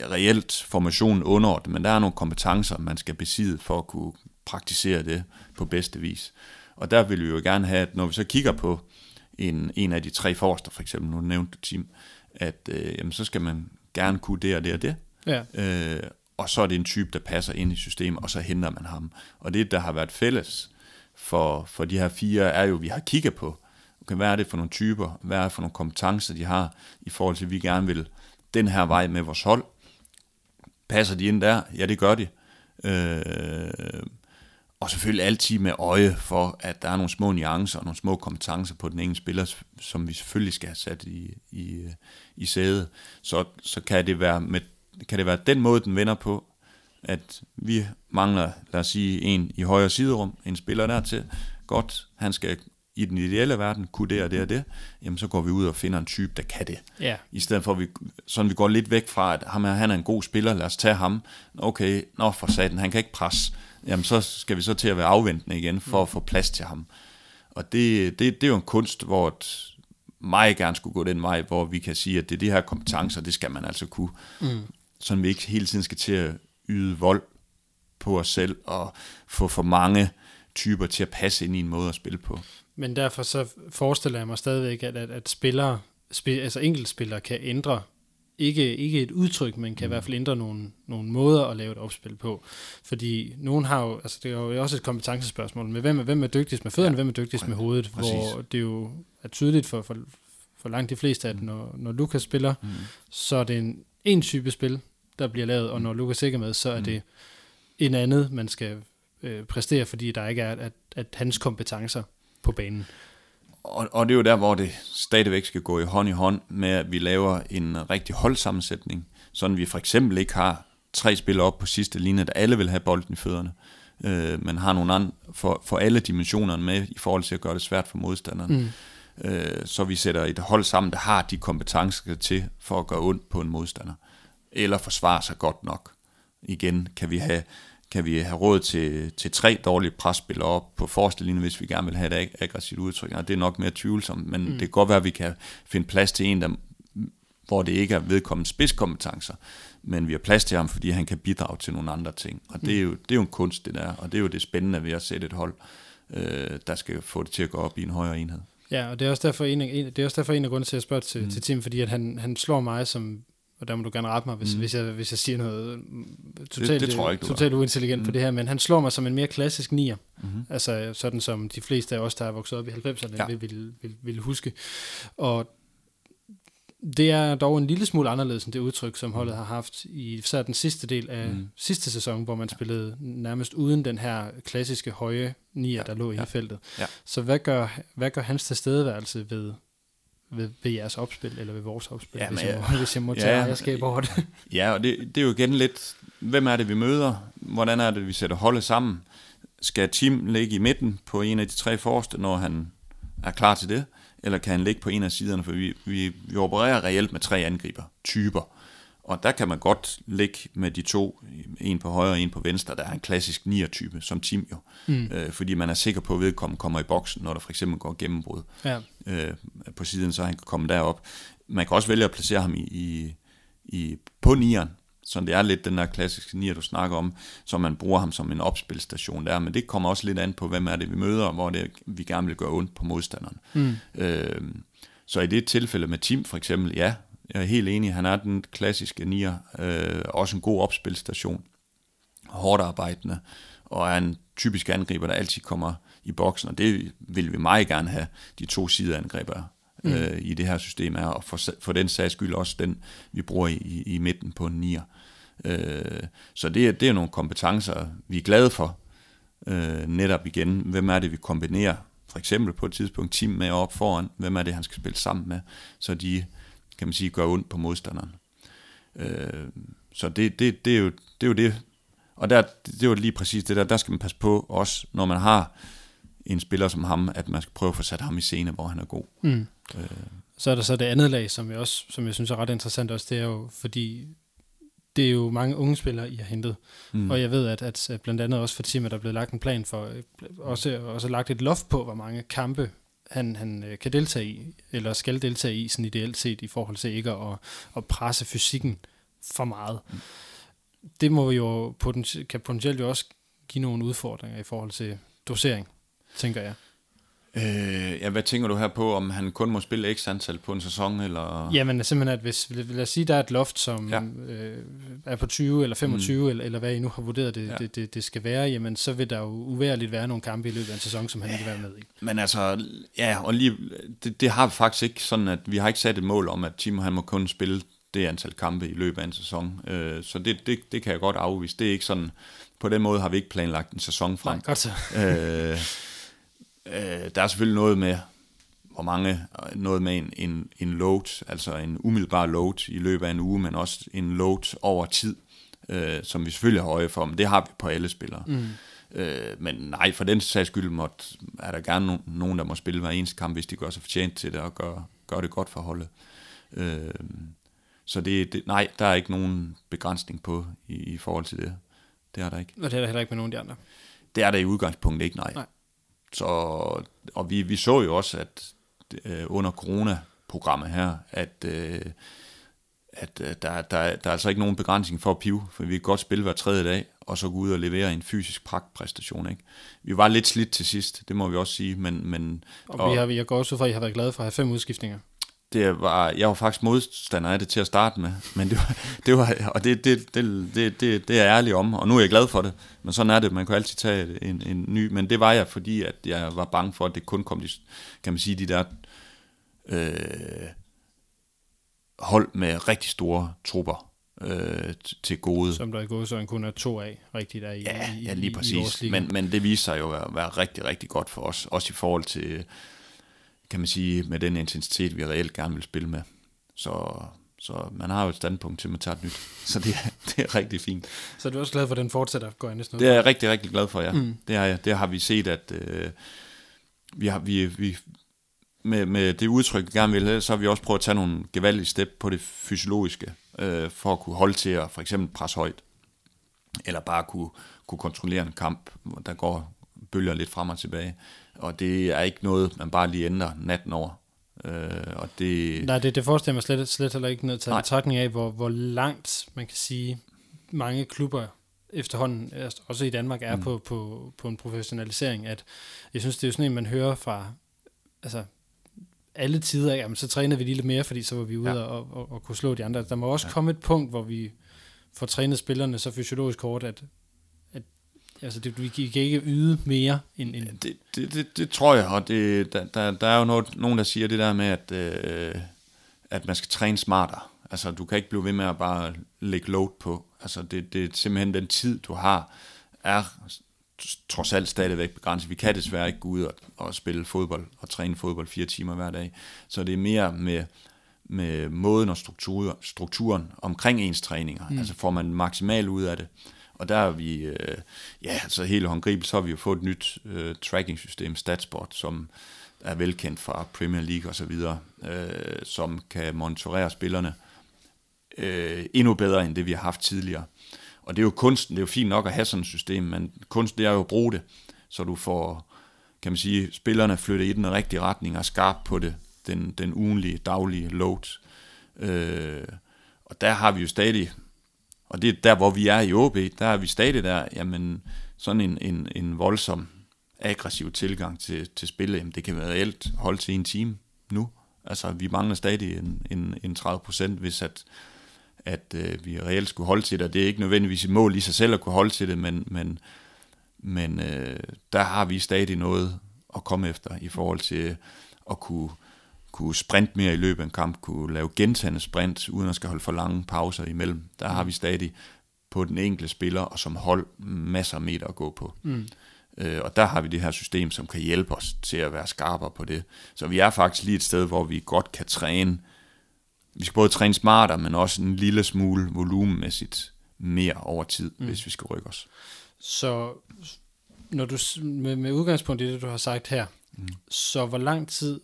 S4: reelt formationen underordnet, men der er nogle kompetencer, man skal besidde for at kunne praktisere det på bedste vis. Og der vil vi jo gerne have, at når vi så kigger på en, en af de tre forrester, for eksempel, nu nævnte du Tim, at øh, jamen, så skal man gerne kunne det og det og det. Ja. Øh, og så er det en type, der passer ind i systemet, og så henter man ham. Og det, der har været fælles for, for de her fire, er jo, at vi har kigget på, okay, hvad er det for nogle typer, hvad er det for nogle kompetencer, de har, i forhold til, at vi gerne vil den her vej med vores hold. Passer de ind der? Ja, det gør de. Øh, og selvfølgelig altid med øje for, at der er nogle små nuancer og nogle små kompetencer på den enkelte spiller, som vi selvfølgelig skal have sat i, i, i sæde. Så, så kan, det være med, kan det være den måde, den vender på, at vi mangler, lad os sige, en i højre siderum, en spiller dertil. Godt, han skal i den ideelle verden kunne det og det og det, jamen så går vi ud og finder en type, der kan det.
S2: Ja.
S4: I stedet for, at vi, sådan vi går lidt væk fra, at ham her, han er en god spiller, lad os tage ham. Okay, nå for satan, han kan ikke presse jamen så skal vi så til at være afventende igen, for at få plads til ham. Og det, det, det er jo en kunst, hvor et, meget gerne skulle gå den vej, hvor vi kan sige, at det er de her kompetencer, det skal man altså kunne. Mm. Så vi ikke hele tiden skal til at yde vold på os selv, og få for mange typer til at passe ind i en måde at spille på.
S2: Men derfor så forestiller jeg mig stadigvæk, at, at, at spillere, spil, altså enkeltspillere kan ændre ikke, ikke et udtryk, men kan mm. i hvert fald ændre nogle, nogle måder at lave et opspil på. Fordi nogen har jo, altså det er jo også et kompetencespørgsmål, med hvem er, hvem er dygtigst med fødderne, ja. hvem er dygtigst med hovedet, Præcis. hvor det jo er tydeligt for, for, for langt de fleste, at mm. når, når Lukas spiller, mm. så er det en, en type spil, der bliver lavet, og mm. når Lukas ikke er med, så er mm. det en andet, man skal øh, præstere, fordi der ikke er at, at hans kompetencer på banen.
S4: Og, og det er jo der, hvor det stadigvæk skal gå i hånd i hånd med, at vi laver en rigtig holdsammensætning, sådan vi for eksempel ikke har tre spillere op på sidste linje, der alle vil have bolden i fødderne, øh, men har nogle andre for, for alle dimensionerne med i forhold til at gøre det svært for modstanderen. Mm. Øh, så vi sætter et hold sammen, der har de kompetencer til for at gøre ondt på en modstander, eller forsvare sig godt nok. Igen kan vi have kan vi have råd til, til tre dårlige presspillere op på forreste linje, hvis vi gerne vil have et aggressivt udtryk. Og det er nok mere tvivlsomt, men mm. det kan godt være, at vi kan finde plads til en, der, hvor det ikke er vedkommende spidskompetencer, men vi har plads til ham, fordi han kan bidrage til nogle andre ting. Og det er jo, det er jo en kunst, det der, og det er jo det spændende ved at sætte et hold, øh, der skal få det til at gå op i en højere enhed.
S2: Ja, og det er også derfor en af, det er også derfor en af grunden til at spørge til, mm. til Tim, fordi at han, han slår mig som og der må du gerne rette mig, hvis, mm. hvis, jeg, hvis jeg siger noget totalt, det, det tror jeg ikke, totalt uintelligent mm. på det her, men han slår mig som en mere klassisk nier, mm-hmm. altså sådan som de fleste af os, der er vokset op i 90'erne, ja. vil, vil, vil, vil huske. Og Det er dog en lille smule anderledes end det udtryk, som holdet har haft i især den sidste del af
S4: Mm.
S2: mm. sidste sæson, hvor man spillede nærmest uden den her klassiske høje nier,
S4: Ja,
S2: der lå
S4: ja.
S2: i feltet.
S4: Ja.
S2: Så hvad gør, hvad gør hans tilstedeværelse ved, ved, ved jeres opspil, eller ved vores opspil,
S4: Ja,
S2: hvis, jeg må, hvis jeg må
S4: ja,
S2: tage ejerskab over det?
S4: Ja, og det, det er jo igen lidt, hvem er det, vi møder? Hvordan er det, vi sætter holdet sammen? Skal Tim ligge i midten på en af de tre forreste, når han er klar til det? Eller kan han ligge på en af siderne? For vi, vi, vi opererer reelt med tre angriber, typer. Og der kan man godt ligge med de to, en på højre og en på venstre, der er en klassisk 9'er-type, som Tim jo.
S2: Mm.
S4: Øh, fordi man er sikker på, at vedkommende kommer i boksen, når der for eksempel går gennembrud
S2: Ja.
S4: øh, på siden, så han kan komme derop. Man kan også vælge at placere ham i, i, i på nieren, så det er lidt den der klassiske nier, du snakker om, så man bruger ham som en opspilstation der, men det kommer også lidt an på, hvem er det, vi møder, og hvor det er, vi gerne vil gøre ondt på modstanderen.
S2: Mm.
S4: Øh, så i det tilfælde med Tim for eksempel, ja, jeg er helt enig, han er den klassiske nier, øh, også en god opspilstation, hårdt arbejdende, og er en typisk angriber, der altid kommer i boksen, og det vil vi meget gerne have, de to sideangriber øh, i det her system er, og for, for den sags skyld også den, vi bruger i, i, midten på en nier. Øh, så det, er- det er nogle kompetencer, vi er glade for. Øh, netop igen, hvem er det, vi kombinerer? For eksempel på et tidspunkt team med op foran, hvem er det, han skal spille sammen med, så de, kan man sige, gør ondt på modstanderen. Øh, så det, det, det, er jo, det er jo det, og der, det er jo lige præcis det der, der skal man passe på også, når man har en spiller som ham, at man skal prøve at få sat ham i scene, hvor han er god.
S2: Mm.
S4: Øh,
S2: Så er der så det andet lag, som jeg, også, som jeg synes er ret interessant også, det er jo, fordi det er jo mange unge spillere, I har hentet.
S4: mm.
S2: Og jeg ved, at, at blandt andet også for Tim, at der er blevet lagt en plan for, øh, også, også lagt et loft på, hvor mange kampe han, han øh, kan deltage i, eller skal deltage i, sådan ideelt set, i forhold til ikke at, at presse fysikken for meget.
S4: Mm.
S2: Det må jo potenti- kan potentielt jo også give nogle udfordringer i forhold til dosering, tænker jeg.
S4: Øh, ja, hvad tænker du her på, om han kun må spille x antal på en sæson, eller?
S2: Jamen simpelthen, at hvis, lad os sige, der er et loft, som
S4: Ja.
S2: ja. øh, er på 20 eller 25, mm. eller, eller hvad I nu har vurderet, det,
S4: Ja.
S2: ja. det, det, det skal være, jamen så vil der jo uværligt være nogle kampe i løbet af en sæson, som han ikke vil være med i.
S4: Men altså, ja, og lige, det, det har vi faktisk ikke sådan, at vi har ikke sat et mål om, at Timo han må kun spille det antal kampe i løbet af en sæson. Øh, så det, det, det kan jeg godt afvise. Det er ikke sådan, på den måde har vi ikke planlagt en sæson frem.
S2: Nej, godt så.
S4: øh, øh, der er selvfølgelig noget med, hvor mange, noget med en, en, en load, altså en umiddelbar load i løbet af en uge, men også en load over tid, øh, som vi selvfølgelig har øje for, men det har vi på alle spillere.
S2: Mm.
S4: Øh, men nej, for den sags skyld måtte, er der gerne no- nogen, der må spille hver eneste kamp, hvis de gør sig fortjent til det og gør, gør det godt for holdet. Øh, så det, det, nej, der er ikke nogen begrænsning på i, i forhold til det. Det er der ikke.
S2: Og det er der heller ikke med nogen af de andre.
S4: Det er der i udgangspunktet ikke, nej.
S2: Nej.
S4: Så, og vi, vi så jo også, at øh, under corona-programmet her, at, øh, at øh, der, der, der er altså ikke nogen begrænsning for at pive, for vi kan godt spille hver tredje dag, og så gå ud og levere en fysisk pragtpræstation. Ikke? Vi var lidt slidt til sidst, det må vi også sige, men, men
S2: Og, og vi har, vi har også ud fra, at I har været glade for at have fem udskiftninger
S4: det var, jeg var faktisk modstander af det til at starte med, men det var, det var og det, det, det, det, det, det er jeg ærlig om, og nu er jeg glad for det, men sådan er det, man kan altid tage en, en ny, men det var jeg, fordi at jeg var bange for, at det kun kom, de, kan man sige, de der øh, hold med rigtig store trupper øh, til gode.
S2: Som der i gode så kun er to af, rigtigt, er i,
S4: Ja,
S2: i,
S4: ja
S2: i-
S4: lige
S2: i
S4: præcis.
S2: liga.
S4: men, men det viser sig jo at være rigtig, rigtig godt for os. Også i forhold til, kan man sige, med den intensitet, vi reelt gerne vil spille med. Så, så man har jo et standpunkt til, at man tager et nyt. Så det, er- det er rigtig fint.
S2: Så er du også glad for, at den fortsætter, går jeg næsten ud
S4: Det er jeg rigtig, rigtig glad for, ja.
S2: Mm.
S4: Det, er, jeg. det har vi set, at øh, vi har, vi, vi, med, med det udtryk, vi gerne vil have, så har vi også prøvet at tage nogle gevaldige step på det fysiologiske, øh, for at kunne holde til at for eksempel presse højt, eller bare kunne, kunne kontrollere en kamp, hvor der går bølger lidt frem og tilbage. Og det er ikke noget, man bare lige ændrer natten over. Øh, og det,
S2: Nej, det, det forestiller mig slet, slet heller ikke noget til betragtning af, hvor, hvor langt, man kan sige, mange klubber efterhånden, altså også i Danmark, er mm. på, på, på en professionalisering, at jeg synes, det er jo sådan en, man hører fra altså, alle tider af, jamen, så trænede vi lige lidt mere, fordi så var vi ude
S4: Ja.
S2: og, og, og kunne slå de andre. Der må også
S4: Ja.
S2: komme et punkt, hvor vi får trænet spillerne så fysiologisk hårdt, at altså, det, vi kan ikke yde mere end... end
S4: Det, det, det, det tror jeg, og det, der, der, der er jo noget, nogen, der siger det der med, at, øh, at man skal træne smartere. Altså, du kan ikke blive ved med at bare lægge load på. Altså, det, det er simpelthen den tid, du har, er trods alt stadigvæk begrænset. Vi kan desværre ikke gå ud og, og spille fodbold og træne fodbold fire timer hver dag. Så det er mere med, med måden og struktur, strukturen omkring ens træninger. Mm. Altså får man maksimalt ud af det. Og der er vi, øh, ja, altså helt håndgribeligt, så har vi jo fået et nyt øh, tracking-system, Statsport, som er velkendt fra Premier League og så videre, øh, som kan monitorere spillerne øh, endnu bedre end det, vi har haft tidligere. Og det er jo kunsten, det er jo fint nok at have sådan et system, men kunsten det er jo at bruge det, så du får, kan man sige, spillerne flyttet i den rigtige retning og skarp på det, den, den ugenlige, daglige load. Øh, og der har vi jo stadig, og det er der, hvor vi er i OB, der er vi stadig der, jamen sådan en, en, en voldsom, aggressiv tilgang til, til spillet, jamen det kan være reelt holde til en time nu. Altså vi mangler stadig en, en, en 30 procent, hvis at at øh, vi reelt skulle holde til det, og det er ikke nødvendigvis et mål i sig selv at kunne holde til det, men, men, men øh, der har vi stadig noget at komme efter i forhold til at kunne, kunne sprinte mere i løbet af en kamp, kunne lave gentagende sprint, uden at skal holde for lange pauser imellem. Der har vi stadig på den enkelte spiller og som hold masser af meter at gå på. Mm. Øh, og der har vi det her system, som kan hjælpe os til at være skarpere på det. Så vi er faktisk lige et sted, hvor vi godt kan træne vi skal både træne smartere, men også en lille smule volumenmæssigt mere over tid, mm. hvis vi skal rykke os.
S2: Så når du med, med udgangspunkt i det, du har sagt her, mm. så hvor lang tid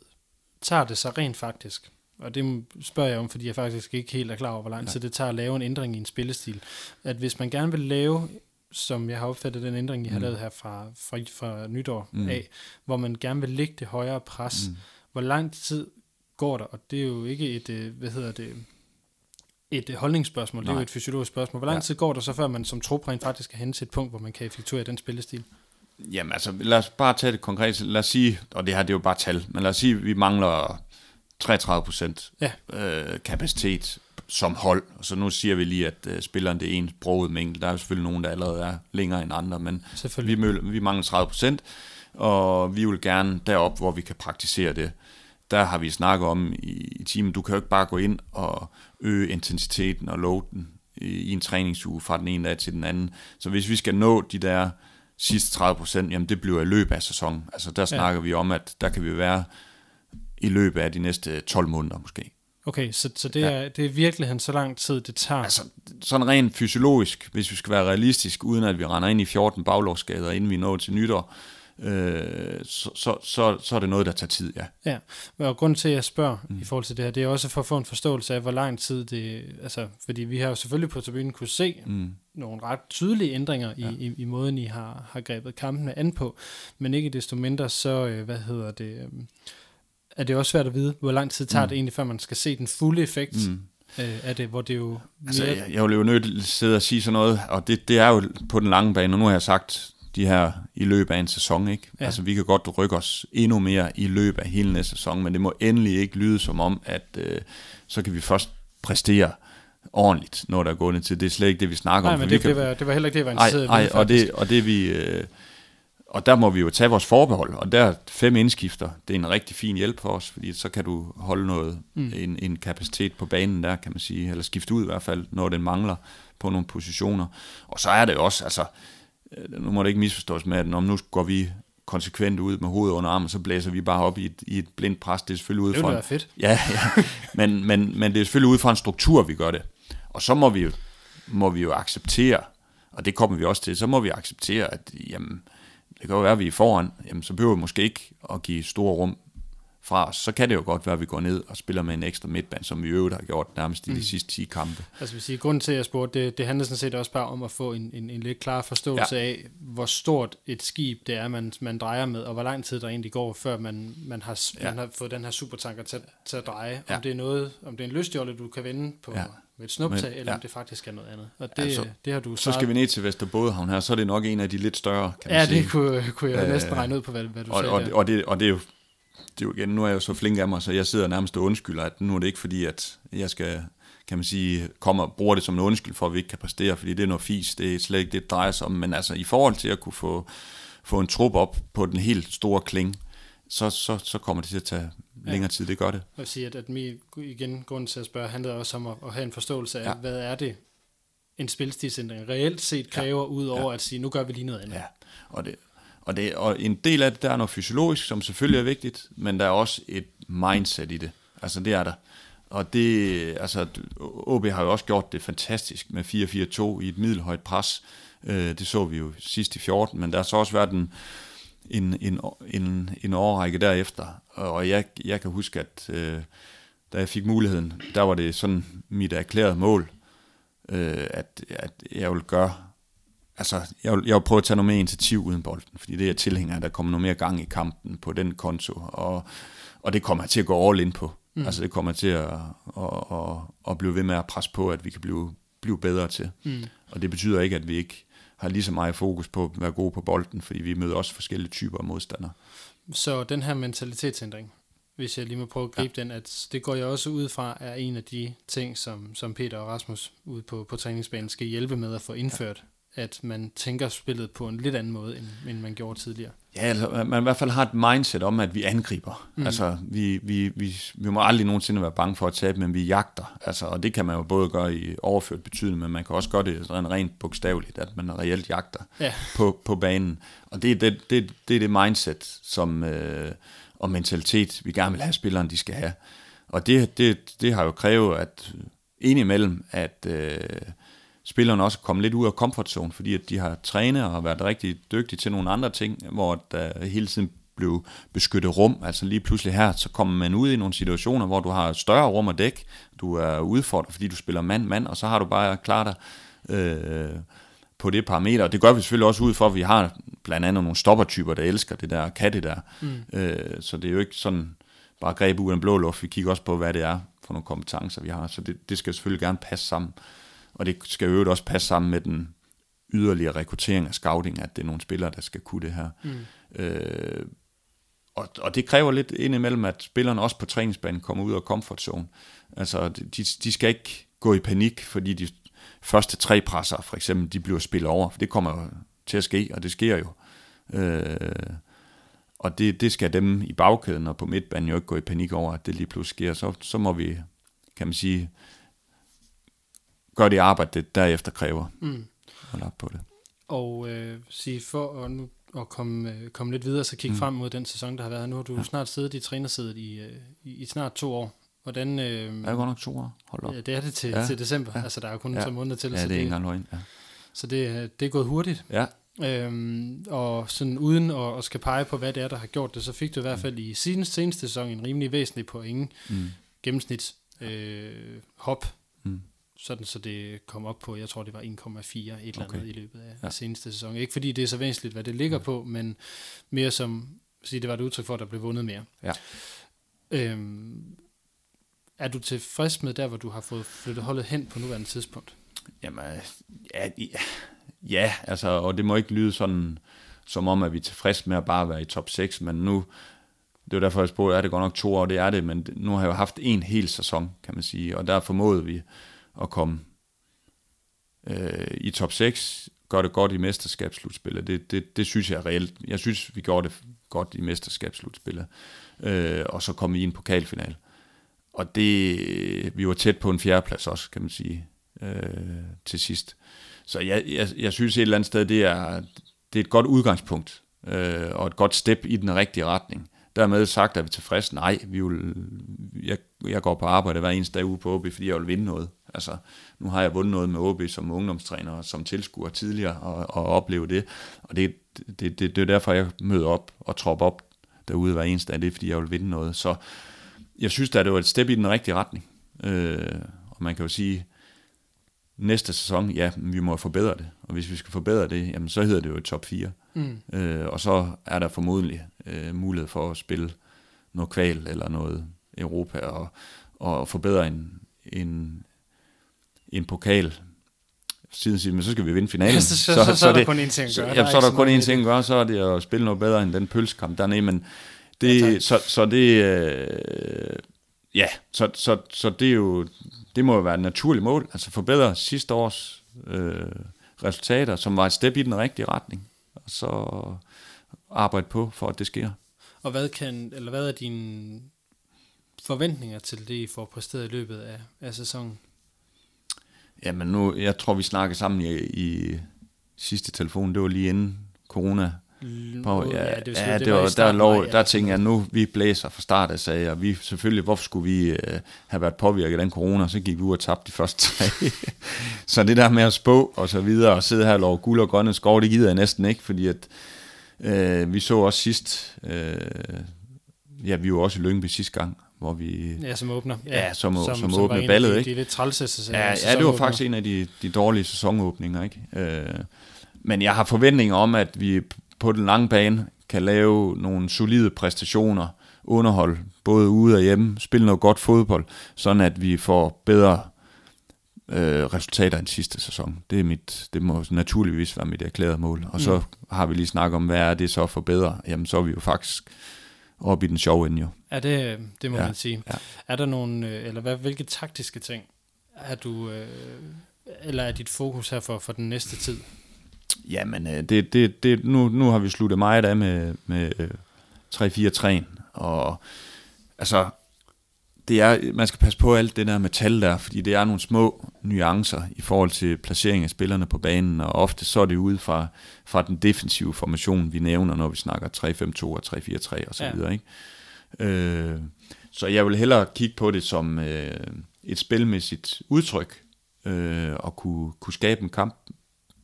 S2: tager det så rent faktisk? Og det spørger jeg om, fordi jeg faktisk ikke helt er klar over, hvor lang tid det tager at lave en ændring i en spillestil. At hvis man gerne vil lave, som jeg har opfattet den ændring, I har mm. lavet her fra, fra, fra nytår mm. af, hvor man gerne vil lægge det højere pres, mm. hvor lang tid går der, og det er jo ikke et, øh, hvad hedder det, et øh, holdningsspørgsmål, Nej. det er jo et fysiologisk spørgsmål. Hvor lang ja. tid går der så, før man som trup rent faktisk kan hen til et punkt, hvor man kan effektuere den spillestil?
S4: Jamen altså, lad os bare tage det konkret. Lad os sige, og det her det er jo bare tal, men lad os sige, at vi mangler 33 procent ja. øh, kapacitet som hold. Og så nu siger vi lige, at øh, spilleren det er en broget mængde. Der er jo selvfølgelig nogen, der allerede er længere end andre, men vi, møl, vi mangler 30 procent, og vi vil gerne derop, hvor vi kan praktisere det der har vi snakket om i, i timen, du kan jo ikke bare gå ind og øge intensiteten og loaden i, i en træningsuge fra den ene dag til den anden. Så hvis vi skal nå de der sidste 30 procent, jamen det bliver i løbet af sæsonen. Altså der snakker ja. vi om, at der kan vi være i løbet af de næste 12 måneder måske.
S2: Okay, så, så det, ja. er, det er virkelig så lang tid, det tager?
S4: Altså, sådan rent fysiologisk, hvis vi skal være realistisk, uden at vi render ind i 14 baglovsskader, inden vi når til nytår, øh, så, så, så, så er det noget, der tager tid, ja.
S2: Ja, og grund til, at jeg spørger mm. i forhold til det her, det er også for at få en forståelse af, hvor lang tid det, altså, fordi vi har jo selvfølgelig på tribunen kunne se mm. Nogle ret tydelige ændringer i, ja. i, i måden, I har, har grebet kampene an på, men ikke desto mindre, så, øh, hvad hedder det, øh, er det også svært at vide, hvor lang tid tager mm. det egentlig, før man skal se den fulde effekt mm øh, af det, hvor det jo...
S4: Altså, jeg, jeg vil jo nødt til at sidde og sige sådan noget, og det, det er jo på den lange bane, og nu har jeg sagt de her i løbet af en sæson. Ikke? Ja. Altså vi kan godt rykke os endnu mere i løbet af hele næste sæson, men det må endelig ikke lyde som om, at øh, så kan vi først præstere ordentligt, når der er gået til. Det er slet ikke det, vi snakker
S2: nej,
S4: om.
S2: Men det, kan... det, var, det var heller ikke det, jeg var interesseret
S4: nej, nej, og det, og det vi... Øh, og der må vi jo tage vores forbehold, og der fem indskifter, det er en rigtig fin hjælp for os, fordi så kan du holde noget, mm. en, en kapacitet på banen der, kan man sige, eller skifte ud i hvert fald, når den mangler på nogle positioner. Og så er det jo også, altså, Øh, nu må det ikke misforstås med, at når nu går vi konsekvent ud med hovedet under armen, så blæser vi bare op i et, i et blindt pres. Det er selvfølgelig ud fra...
S2: Det er fedt.
S4: Ja, ja. Men, men, men det er selvfølgelig ud fra en struktur, vi gør det. Og så må vi jo, må vi jo acceptere, og det kommer vi også til, så må vi acceptere, at jamen, det kan jo være, at vi er foran, jamen, så behøver vi måske ikke at give store rum fra os, så kan det jo godt være, at vi går ned og spiller med en ekstra midtband, som vi i øvrigt har gjort nærmest i de mm. sidste 10 kampe.
S2: Altså vil sige, grunden til, at jeg spurgte, det, det handler sådan set også bare om at få en, en, en lidt klar forståelse ja. af, hvor stort et skib det er, man, man drejer med, og hvor lang tid der egentlig går, før man, man, har, ja. man har fået den her supertanker til, til at dreje. Ja. Om det er noget, om det er en lystjolle, du kan vende på ja. med et snuptag, eller ja. om det faktisk er noget andet. Og det, ja, så,
S4: det
S2: har du
S4: så skal vi ned til Vesterbådehavn her, så er det nok en af de lidt større,
S2: kan Ja, det kunne, kunne jeg øh, næsten regne ud på, hvad, hvad du
S4: og,
S2: sagde
S4: og, og, det, og det er jo det jo igen, nu er jeg jo så flink af mig, så jeg sidder nærmest og undskylder, at nu er det ikke fordi, at jeg skal, kan man sige, komme og bruge det som en undskyld for, at vi ikke kan præstere, fordi det er noget fis, det er slet ikke det, det drejer sig om, men altså i forhold til at kunne få, få en trup op på den helt store kling, så, så, så kommer det til at tage ja. længere tid, det gør det.
S2: Jeg vil sige, at, at mi, igen, grund til at spørge, handler også om at, at have en forståelse af, ja. hvad er det, en spilstilsændring reelt set kræver, ja. ud over ja. at sige, nu gør vi lige noget andet.
S4: Ja, og det, og, det, og en del af det, der er noget fysiologisk, som selvfølgelig er vigtigt, men der er også et mindset i det. Altså det er der. Og det, altså, OB har jo også gjort det fantastisk med 4-4-2 i et middelhøjt pres. Øh, det så vi jo sidst i 14, men der har så også været en, en, en, en, en årrække derefter. Og jeg, jeg kan huske, at øh, da jeg fik muligheden, der var det sådan mit erklærede mål, øh, at, at jeg ville gøre, altså jeg vil, jeg vil prøve at tage noget mere initiativ uden bolden, fordi det er tilhænger, der kommer noget mere gang i kampen på den konto, og, og det kommer jeg til at gå all in på. Mm. Altså det kommer til at, at, at, at blive ved med at presse på, at vi kan blive, blive bedre til. Mm. Og det betyder ikke, at vi ikke har lige så meget fokus på at være gode på bolden, fordi vi møder også forskellige typer af modstandere.
S2: Så den her mentalitetsændring, hvis jeg lige må prøve at gribe ja. den, at det går jeg også ud fra, er en af de ting, som, som Peter og Rasmus ude på, på træningsbanen skal hjælpe med at få indført at man tænker spillet på en lidt anden måde, end, end man gjorde tidligere.
S4: Ja, altså, man i hvert fald har et mindset om, at vi angriber. Mm. Altså, vi, vi, vi, vi må aldrig nogensinde være bange for at tabe, men vi jagter. Altså, og det kan man jo både gøre i overført betydning, men man kan også gøre det sådan rent bogstaveligt, at man reelt jagter ja. på, på banen. Og det er det, det, det, er det mindset, som, øh, og mentalitet, vi gerne vil have spillerne, de skal have. Og det, det, det har jo krævet, at indimellem, at... Øh, spillerne også kommet lidt ud af comfort zone, fordi at de har trænet og været rigtig dygtige til nogle andre ting, hvor der hele tiden blev beskyttet rum. Altså lige pludselig her, så kommer man ud i nogle situationer, hvor du har større rum at dække. Du er udfordret, fordi du spiller mand-mand, og så har du bare klart dig øh, på det parameter. Og det gør vi selvfølgelig også ud for, at vi har blandt andet nogle stoppertyper, der elsker det der katte der. Mm. Øh, så det er jo ikke sådan bare greb ud af en blå luft. Vi kigger også på, hvad det er for nogle kompetencer, vi har. Så det, det skal selvfølgelig gerne passe sammen. Og det skal jo også passe sammen med den yderligere rekruttering af scouting, at det er nogle spillere, der skal kunne det her. Mm. Øh, og, og det kræver lidt indimellem, at spillerne også på træningsbanen kommer ud af comfort zone. Altså, de, de skal ikke gå i panik, fordi de første tre presser, for eksempel, de bliver spillet over. Det kommer jo til at ske, og det sker jo. Øh, og det, det skal dem i bagkæden og på midtbanen jo ikke gå i panik over, at det lige pludselig sker. Så, så må vi, kan man sige, gør det arbejde, det derefter kræver. Mm. Hold op på det.
S2: Og øh, sige for at, nu, at komme, øh, komme lidt videre, så kigge mm. frem mod den sæson, der har været. Nu har du ja. snart siddet i trænersædet i, øh, i, i snart to år. Hvordan, øh,
S4: er det godt nok to år? Hold op.
S2: Ja, det er det til, ja. til december. Ja. Altså, der er jo kun ja. tre måneder til.
S4: Ja, så det er ikke engang løgn. Ja.
S2: Så det, det er gået hurtigt.
S4: Ja.
S2: Øhm, og sådan uden at, at skal pege på, hvad det er, der har gjort det, så fik du i hvert mm. fald i seneste, seneste sæson en rimelig væsentlig point mm. gennemsnit øh, hop mm sådan så det kom op på, jeg tror det var 1,4 et eller andet i løbet af ja. seneste sæson. Ikke fordi det er så væsentligt, hvad det ligger ja. på, men mere som, sige, det var et udtryk for, at der blev vundet mere. Ja. Øhm, er du tilfreds med der, hvor du har fået flyttet holdet hen på nuværende tidspunkt?
S4: Jamen, ja, ja altså, og det må ikke lyde sådan, som om, at vi er tilfredse med at bare være i top 6, men nu, det er derfor, jeg spurgte, er det godt nok to år, det er det, men nu har jeg jo haft en hel sæson, kan man sige, og der formåede vi at komme øh, i top 6, gør det godt i mesterskabsslutspillet. Det, det, det synes jeg er reelt. Jeg synes, vi gjorde det godt i mesterskabsslutspillet. Øh, og så kom vi i en pokalfinal. Og det, vi var tæt på en fjerdeplads også, kan man sige, øh, til sidst. Så jeg, jeg, jeg synes et eller andet sted, det er, det er et godt udgangspunkt, øh, og et godt step i den rigtige retning. Dermed sagt, at vi tilfredse. Nej, vi vil, jeg, jeg går på arbejde hver eneste dag ude på OB, fordi jeg vil vinde noget. Altså, nu har jeg vundet noget med OB som ungdomstræner og som tilskuer tidligere og, og opleve det. Og det, det, det, det er derfor, jeg møder op og tropper op derude hver eneste dag. Det er, fordi jeg vil vinde noget. Så jeg synes, at det var et step i den rigtige retning. Øh, og man kan jo sige, næste sæson, ja, vi må forbedre det. Og hvis vi skal forbedre det, jamen, så hedder det jo et top 4. Mm. Øh, og så er der formodentlig øh, mulighed for at spille noget kval eller noget Europa og, og forbedre en, en, en pokal siden siger, men så skal vi vinde finalen. Ja,
S2: så, så, så, så, så, er der kun én ting at gøre.
S4: Så, ja, så er der kun én ting at gøre, så er det at spille noget bedre end den pølsekamp dernede, men det, ja, så, så det, øh, ja, så, så, så det er jo, det må jo være et naturligt mål, altså forbedre sidste års øh, resultater, som var et step i den rigtige retning, og så arbejde på, for at det sker.
S2: Og hvad kan, eller hvad er din forventninger til det, I får præsteret i løbet af, af sæsonen?
S4: Jamen nu, jeg tror, vi snakkede sammen i, i sidste telefon, det var lige inden corona. På, ja, ja, det, ja, det, det var, der, lov, ja. der tænkte jeg, nu vi blæser fra start af, sagde jeg, vi selvfølgelig, hvorfor skulle vi uh, have været påvirket af den corona, så gik vi ud og tabte de første tre. så det der med at spå og så videre, og sidde her og lov guld og grønne skov, det gider jeg næsten ikke, fordi at uh, vi så også sidst, uh, ja, vi var også i Lyngby sidste gang, hvor vi...
S2: Ja, som åbner.
S4: Ja, ja som, som, som, som åbner ballet, ikke?
S2: Det er lidt trælse
S4: ja, ja, det var faktisk en af de, de dårlige sæsonåbninger, ikke? Øh, men jeg har forventninger om, at vi på den lange bane kan lave nogle solide præstationer, underhold, både ude og hjemme, spille noget godt fodbold, sådan at vi får bedre øh, resultater end sidste sæson. Det, er mit, det må naturligvis være mit erklærede mål. Og så mm. har vi lige snakket om, hvad er det så for bedre? Jamen, så er vi jo faktisk op i den sjove ende jo.
S2: Ja, det, det må ja, man sige. Ja. Er der nogle, øh, eller hvad, hvilke taktiske ting er du, øh, eller er dit fokus her for, for den næste tid?
S4: Jamen, øh, det, det, det, nu, nu har vi sluttet meget af med, med 3-4-3'en, og altså, det er, man skal passe på alt det der med tal der, fordi det er nogle små nuancer i forhold til placering af spillerne på banen, og ofte så er det ude fra, fra den defensive formation, vi nævner, når vi snakker 3-5-2 og 3-4-3 og så ja. videre. Ikke? Øh, så jeg vil hellere kigge på det som øh, et spilmæssigt udtryk, øh, og kunne, kunne skabe en kamp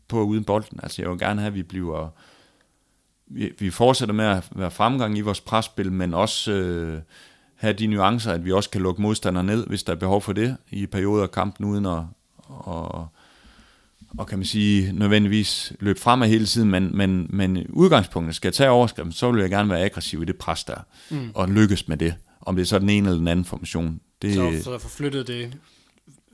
S4: på uden bolden. Altså jeg vil gerne have, at vi bliver... Vi, vi fortsætter med at være fremgang i vores presspil, men også... Øh, have de nuancer, at vi også kan lukke modstandere ned, hvis der er behov for det i perioder af kampen, uden at, og, og kan man sige, nødvendigvis løbe fremad hele tiden, men, men, men udgangspunktet skal tage overskriften, så vil jeg gerne være aggressiv i det pres der, mm. og lykkes med det, om det er så den ene eller den anden formation. Det,
S2: så, så forflyttet det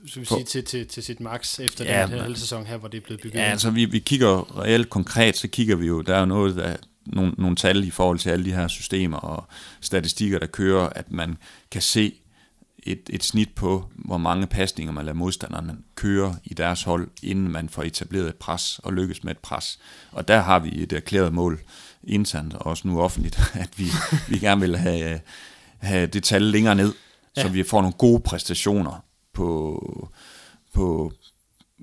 S2: så vi sige, til, til, til sit max efter ja, den her halve sæson her, hvor det er blevet bygget?
S4: Ja, altså vi, vi kigger reelt konkret, så kigger vi jo, der er jo noget, der, nogle, nogle tal i forhold til alle de her systemer og statistikker, der kører, at man kan se et, et snit på, hvor mange pasninger man lader modstanderne køre i deres hold, inden man får etableret et pres og lykkes med et pres. Og der har vi et erklæret mål internt, og også nu offentligt, at vi, vi gerne vil have, have det tal længere ned, ja. så vi får nogle gode præstationer på, på,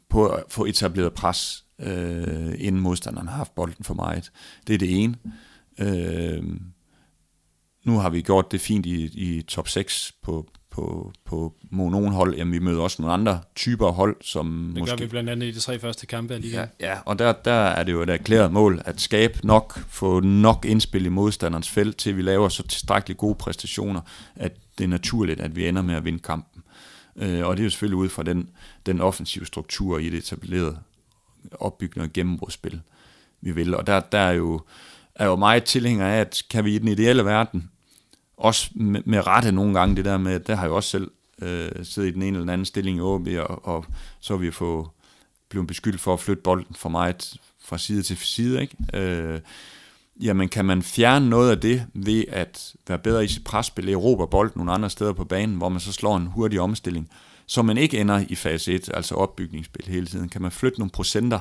S4: på at få etableret pres øh, inden modstanderen har haft bolden for meget. Det er det ene. Øh, nu har vi gjort det fint i, i top 6 på, på, på nogle hold. Jamen, vi møder også nogle andre typer hold, som
S2: Det gør måske... vi blandt andet i de tre første kampe
S4: alligevel. Ja, ja og der, der er det jo et erklæret mål, at skabe nok, få nok indspil i modstanderens felt, til vi laver så tilstrækkeligt gode præstationer, at det er naturligt, at vi ender med at vinde kampen. Øh, og det er jo selvfølgelig ud fra den, den offensive struktur i det etablerede opbygning og gennembrudsspil, vi vil. Og der, der er jo, er jo meget tilhænger af, at kan vi i den ideelle verden, også med, med rette nogle gange, det der med, der har jeg også selv øh, siddet i den ene eller anden stilling i OB, og, og så har vi få blevet beskyldt for at flytte bolden for meget fra side til side, ikke? Øh, jamen kan man fjerne noget af det ved at være bedre i sit presspil, erobre bolden nogle andre steder på banen, hvor man så slår en hurtig omstilling, så man ikke ender i fase 1, altså opbygningsspil hele tiden. Kan man flytte nogle procenter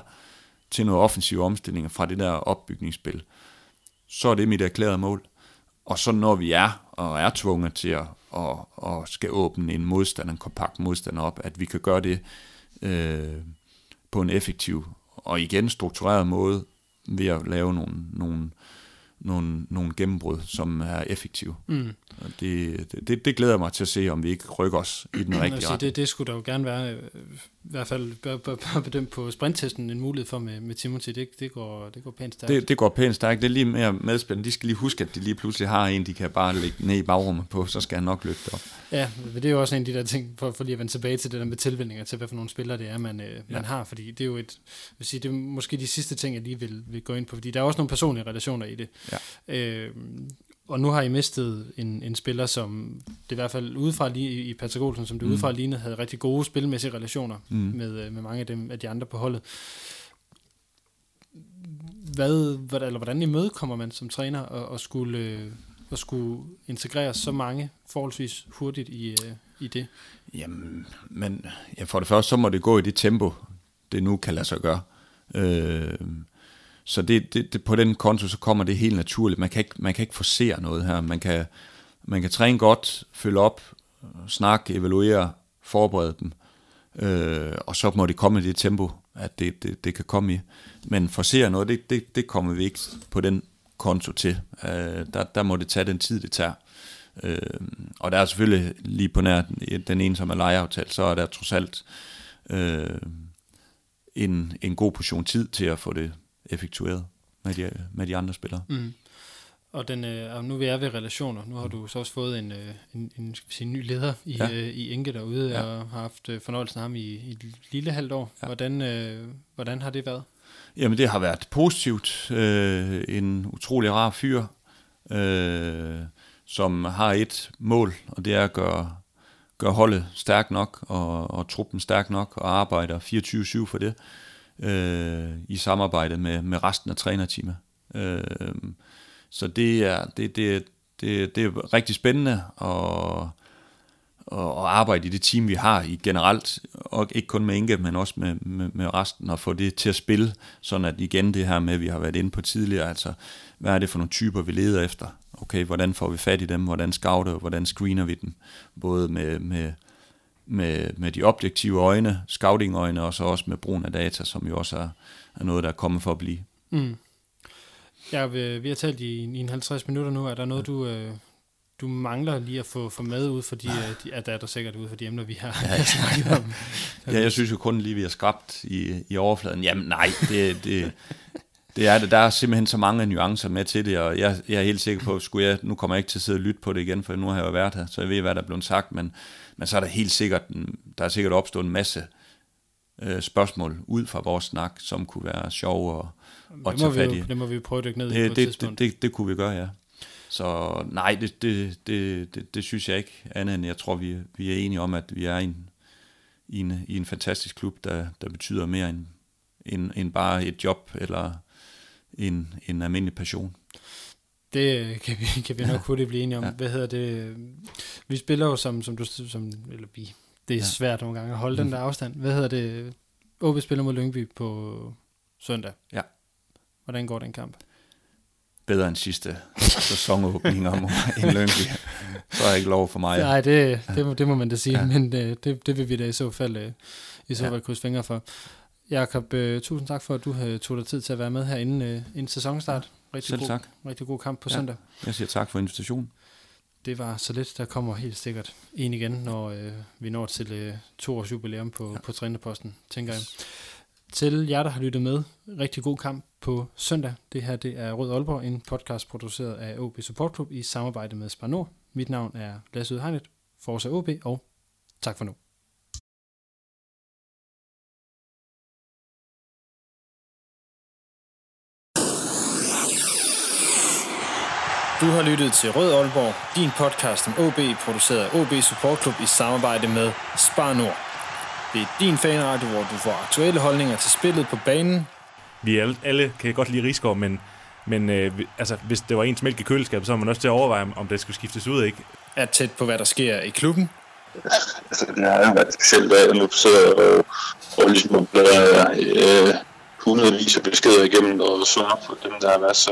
S4: til noget offensive omstillinger fra det der opbygningsspil, så er det mit erklærede mål. Og så når vi er og er tvunget til at og, og skal åbne en modstander, en kompakt modstander op, at vi kan gøre det øh, på en effektiv og igen struktureret måde ved at lave nogle, nogle nogle, nogle gennembrud, som er effektive. Mm. Det, det, det glæder mig til at se, om vi ikke rykker os i den rigtige retning.
S2: Det, det skulle der jo gerne være, øh, i hvert fald bare bedømt på sprinttesten, en mulighed for med, med Timothy. Det, det, går, det går pænt stærkt.
S4: Det, det går pænt stærkt. Det er lige mere medspændende. De skal lige huske, at de lige pludselig har en, de kan bare lægge ned i bagrummet på, så skal han nok det op.
S2: Ja, det er jo også en af de der ting, for, for lige at vende tilbage til det der med tilvændinger til, hvad for nogle spillere det er, man, øh, man har. Fordi det er jo et, vil sige, det er måske de sidste ting, jeg lige vil, vil gå ind på, fordi der er også nogle personlige relationer i det. Ja. Øh, og nu har I mistet en, en spiller, som det i hvert fald udefra lige i Patrick Olsen, som det mm. udefra lignede, havde rigtig gode spilmæssige relationer mm. med, øh, med mange af, dem, af de andre på holdet. Hvad, hvad, eller hvordan imødekommer man som træner og, og skulle, øh, og skulle integrere så mange forholdsvis hurtigt i, øh, i det?
S4: Jamen, men ja, for det første, så må det gå i det tempo, det nu kan lade sig gøre. Øh, så det, det, det, på den konto, så kommer det helt naturligt. Man kan ikke, man kan ikke forsere noget her. Man kan, man kan træne godt, følge op, snakke, evaluere, forberede dem, øh, og så må det komme i det tempo, at det, det, det kan komme i. Men forsere noget, det, det, det kommer vi ikke på den konto til. Øh, der, der må det tage den tid, det tager. Øh, og der er selvfølgelig lige på nær den, den ene, som er lejeaftalt, så er der trods alt øh, en, en god portion tid til at få det effektueret med de, med de andre spillere.
S2: Mm. Og, den, øh, og nu vi er ved relationer, nu har du så også fået en, øh, en, en, en ny leder i, ja. øh, i Inge derude, ja. og har haft øh, fornøjelsen af ham i, i et lille halvt år. Ja. Hvordan, øh, hvordan har det været?
S4: Jamen det har været positivt. Øh, en utrolig rar fyr, øh, som har et mål, og det er at gøre, gøre holdet stærkt nok, og, og truppen stærk nok, og arbejder 24-7 for det, øh, øh, i samarbejde med, med resten af trænerteamet. Øh, så det er, det, det, det, det er rigtig spændende at, at arbejde i det team, vi har i generelt, og ikke kun med Inge, men også med, med, med resten, og få det til at spille, sådan at igen det her med, at vi har været inde på tidligere, altså hvad er det for nogle typer, vi leder efter? Okay, hvordan får vi fat i dem? Hvordan scouter, hvordan screener vi dem? Både med, med, med, med de objektive øjne, scouting-øjne, og så også med brugen af data, som jo også er, er noget, der er kommet for at blive.
S2: Mm. Ja, vi, vi har talt i, i en 50 minutter nu. Er der noget, du, øh, du mangler lige at få, få med ud, fordi at, at der er der sikkert ud for de emner, vi har ja, snakket om?
S4: ja, jeg synes jo kun lige, vi har skrabt i, i overfladen. Jamen nej, det, det, det er det. Der er simpelthen så mange nuancer med til det, og jeg, jeg er helt sikker på, at skulle jeg, nu kommer jeg ikke til at sidde og lytte på det igen, for nu har jeg jo været her, så jeg ved, hvad der er blevet sagt, men, men så er der helt sikkert, der er sikkert opstået en masse øh, spørgsmål ud fra vores snak, som kunne være sjove og,
S2: og tage fat i. Det må vi jo prøve at dykke ned det, i på
S4: det, tidspunkt. Det, det, det kunne vi gøre, ja. Så nej, det, det, det, det, det synes jeg ikke andet end, jeg tror, vi, vi er enige om, at vi er i en, i en, i en fantastisk klub, der, der betyder mere end, end, end bare et job eller en, en almindelig passion.
S2: Det kan vi, kan vi nok hurtigt blive enige om. Ja. Hvad hedder det? Vi spiller jo som, som du, som, eller vi, det er ja. svært nogle gange at holde mm. den der afstand. Hvad hedder det? OB spiller mod Lyngby på søndag.
S4: Ja.
S2: Hvordan går den kamp?
S4: Bedre end sidste sæsonåbning om en Lyngby. Så er jeg ikke lov for mig.
S2: Nej, det, det, må, det må man da sige, ja. men det, øh, det, det vil vi da i så fald, øh, i så fald ja. krydse fingre for. Jakob, uh, tusind tak for, at du uh, tog dig tid til at være med her inden, inden sæsonstart. Rigtig
S4: Selv
S2: god,
S4: tak.
S2: Rigtig god kamp på ja. søndag.
S4: Jeg siger tak for invitationen.
S2: Det var så lidt. Der kommer helt sikkert en igen, når uh, vi når til uh, to års jubilæum på, ja. på trænerposten, tænker jeg. Til jer, der har lyttet med, rigtig god kamp på søndag. Det her det er Rød Aalborg, en podcast produceret af OB Support Club i samarbejde med Spar Nord. Mit navn er Lasse Udhegnet, Forza OB, og tak for nu. Du har lyttet til Rød Aalborg, din podcast om OB, produceret af OB Support Club i samarbejde med Spar Nord. Det er din fanradio, hvor du får aktuelle holdninger til spillet på banen.
S3: Vi alle, alle kan godt lide Rigsgaard, men, men øh, altså, hvis det var ens mælk i køleskabet, så var man også til at overveje, om det skulle skiftes ud, ikke?
S2: Er tæt på, hvad der sker i klubben.
S5: Altså, det har jo været specielt, at nu sidder og, og ligesom bladrer øh, hundredvis af beskeder igennem og svare på dem, der har været så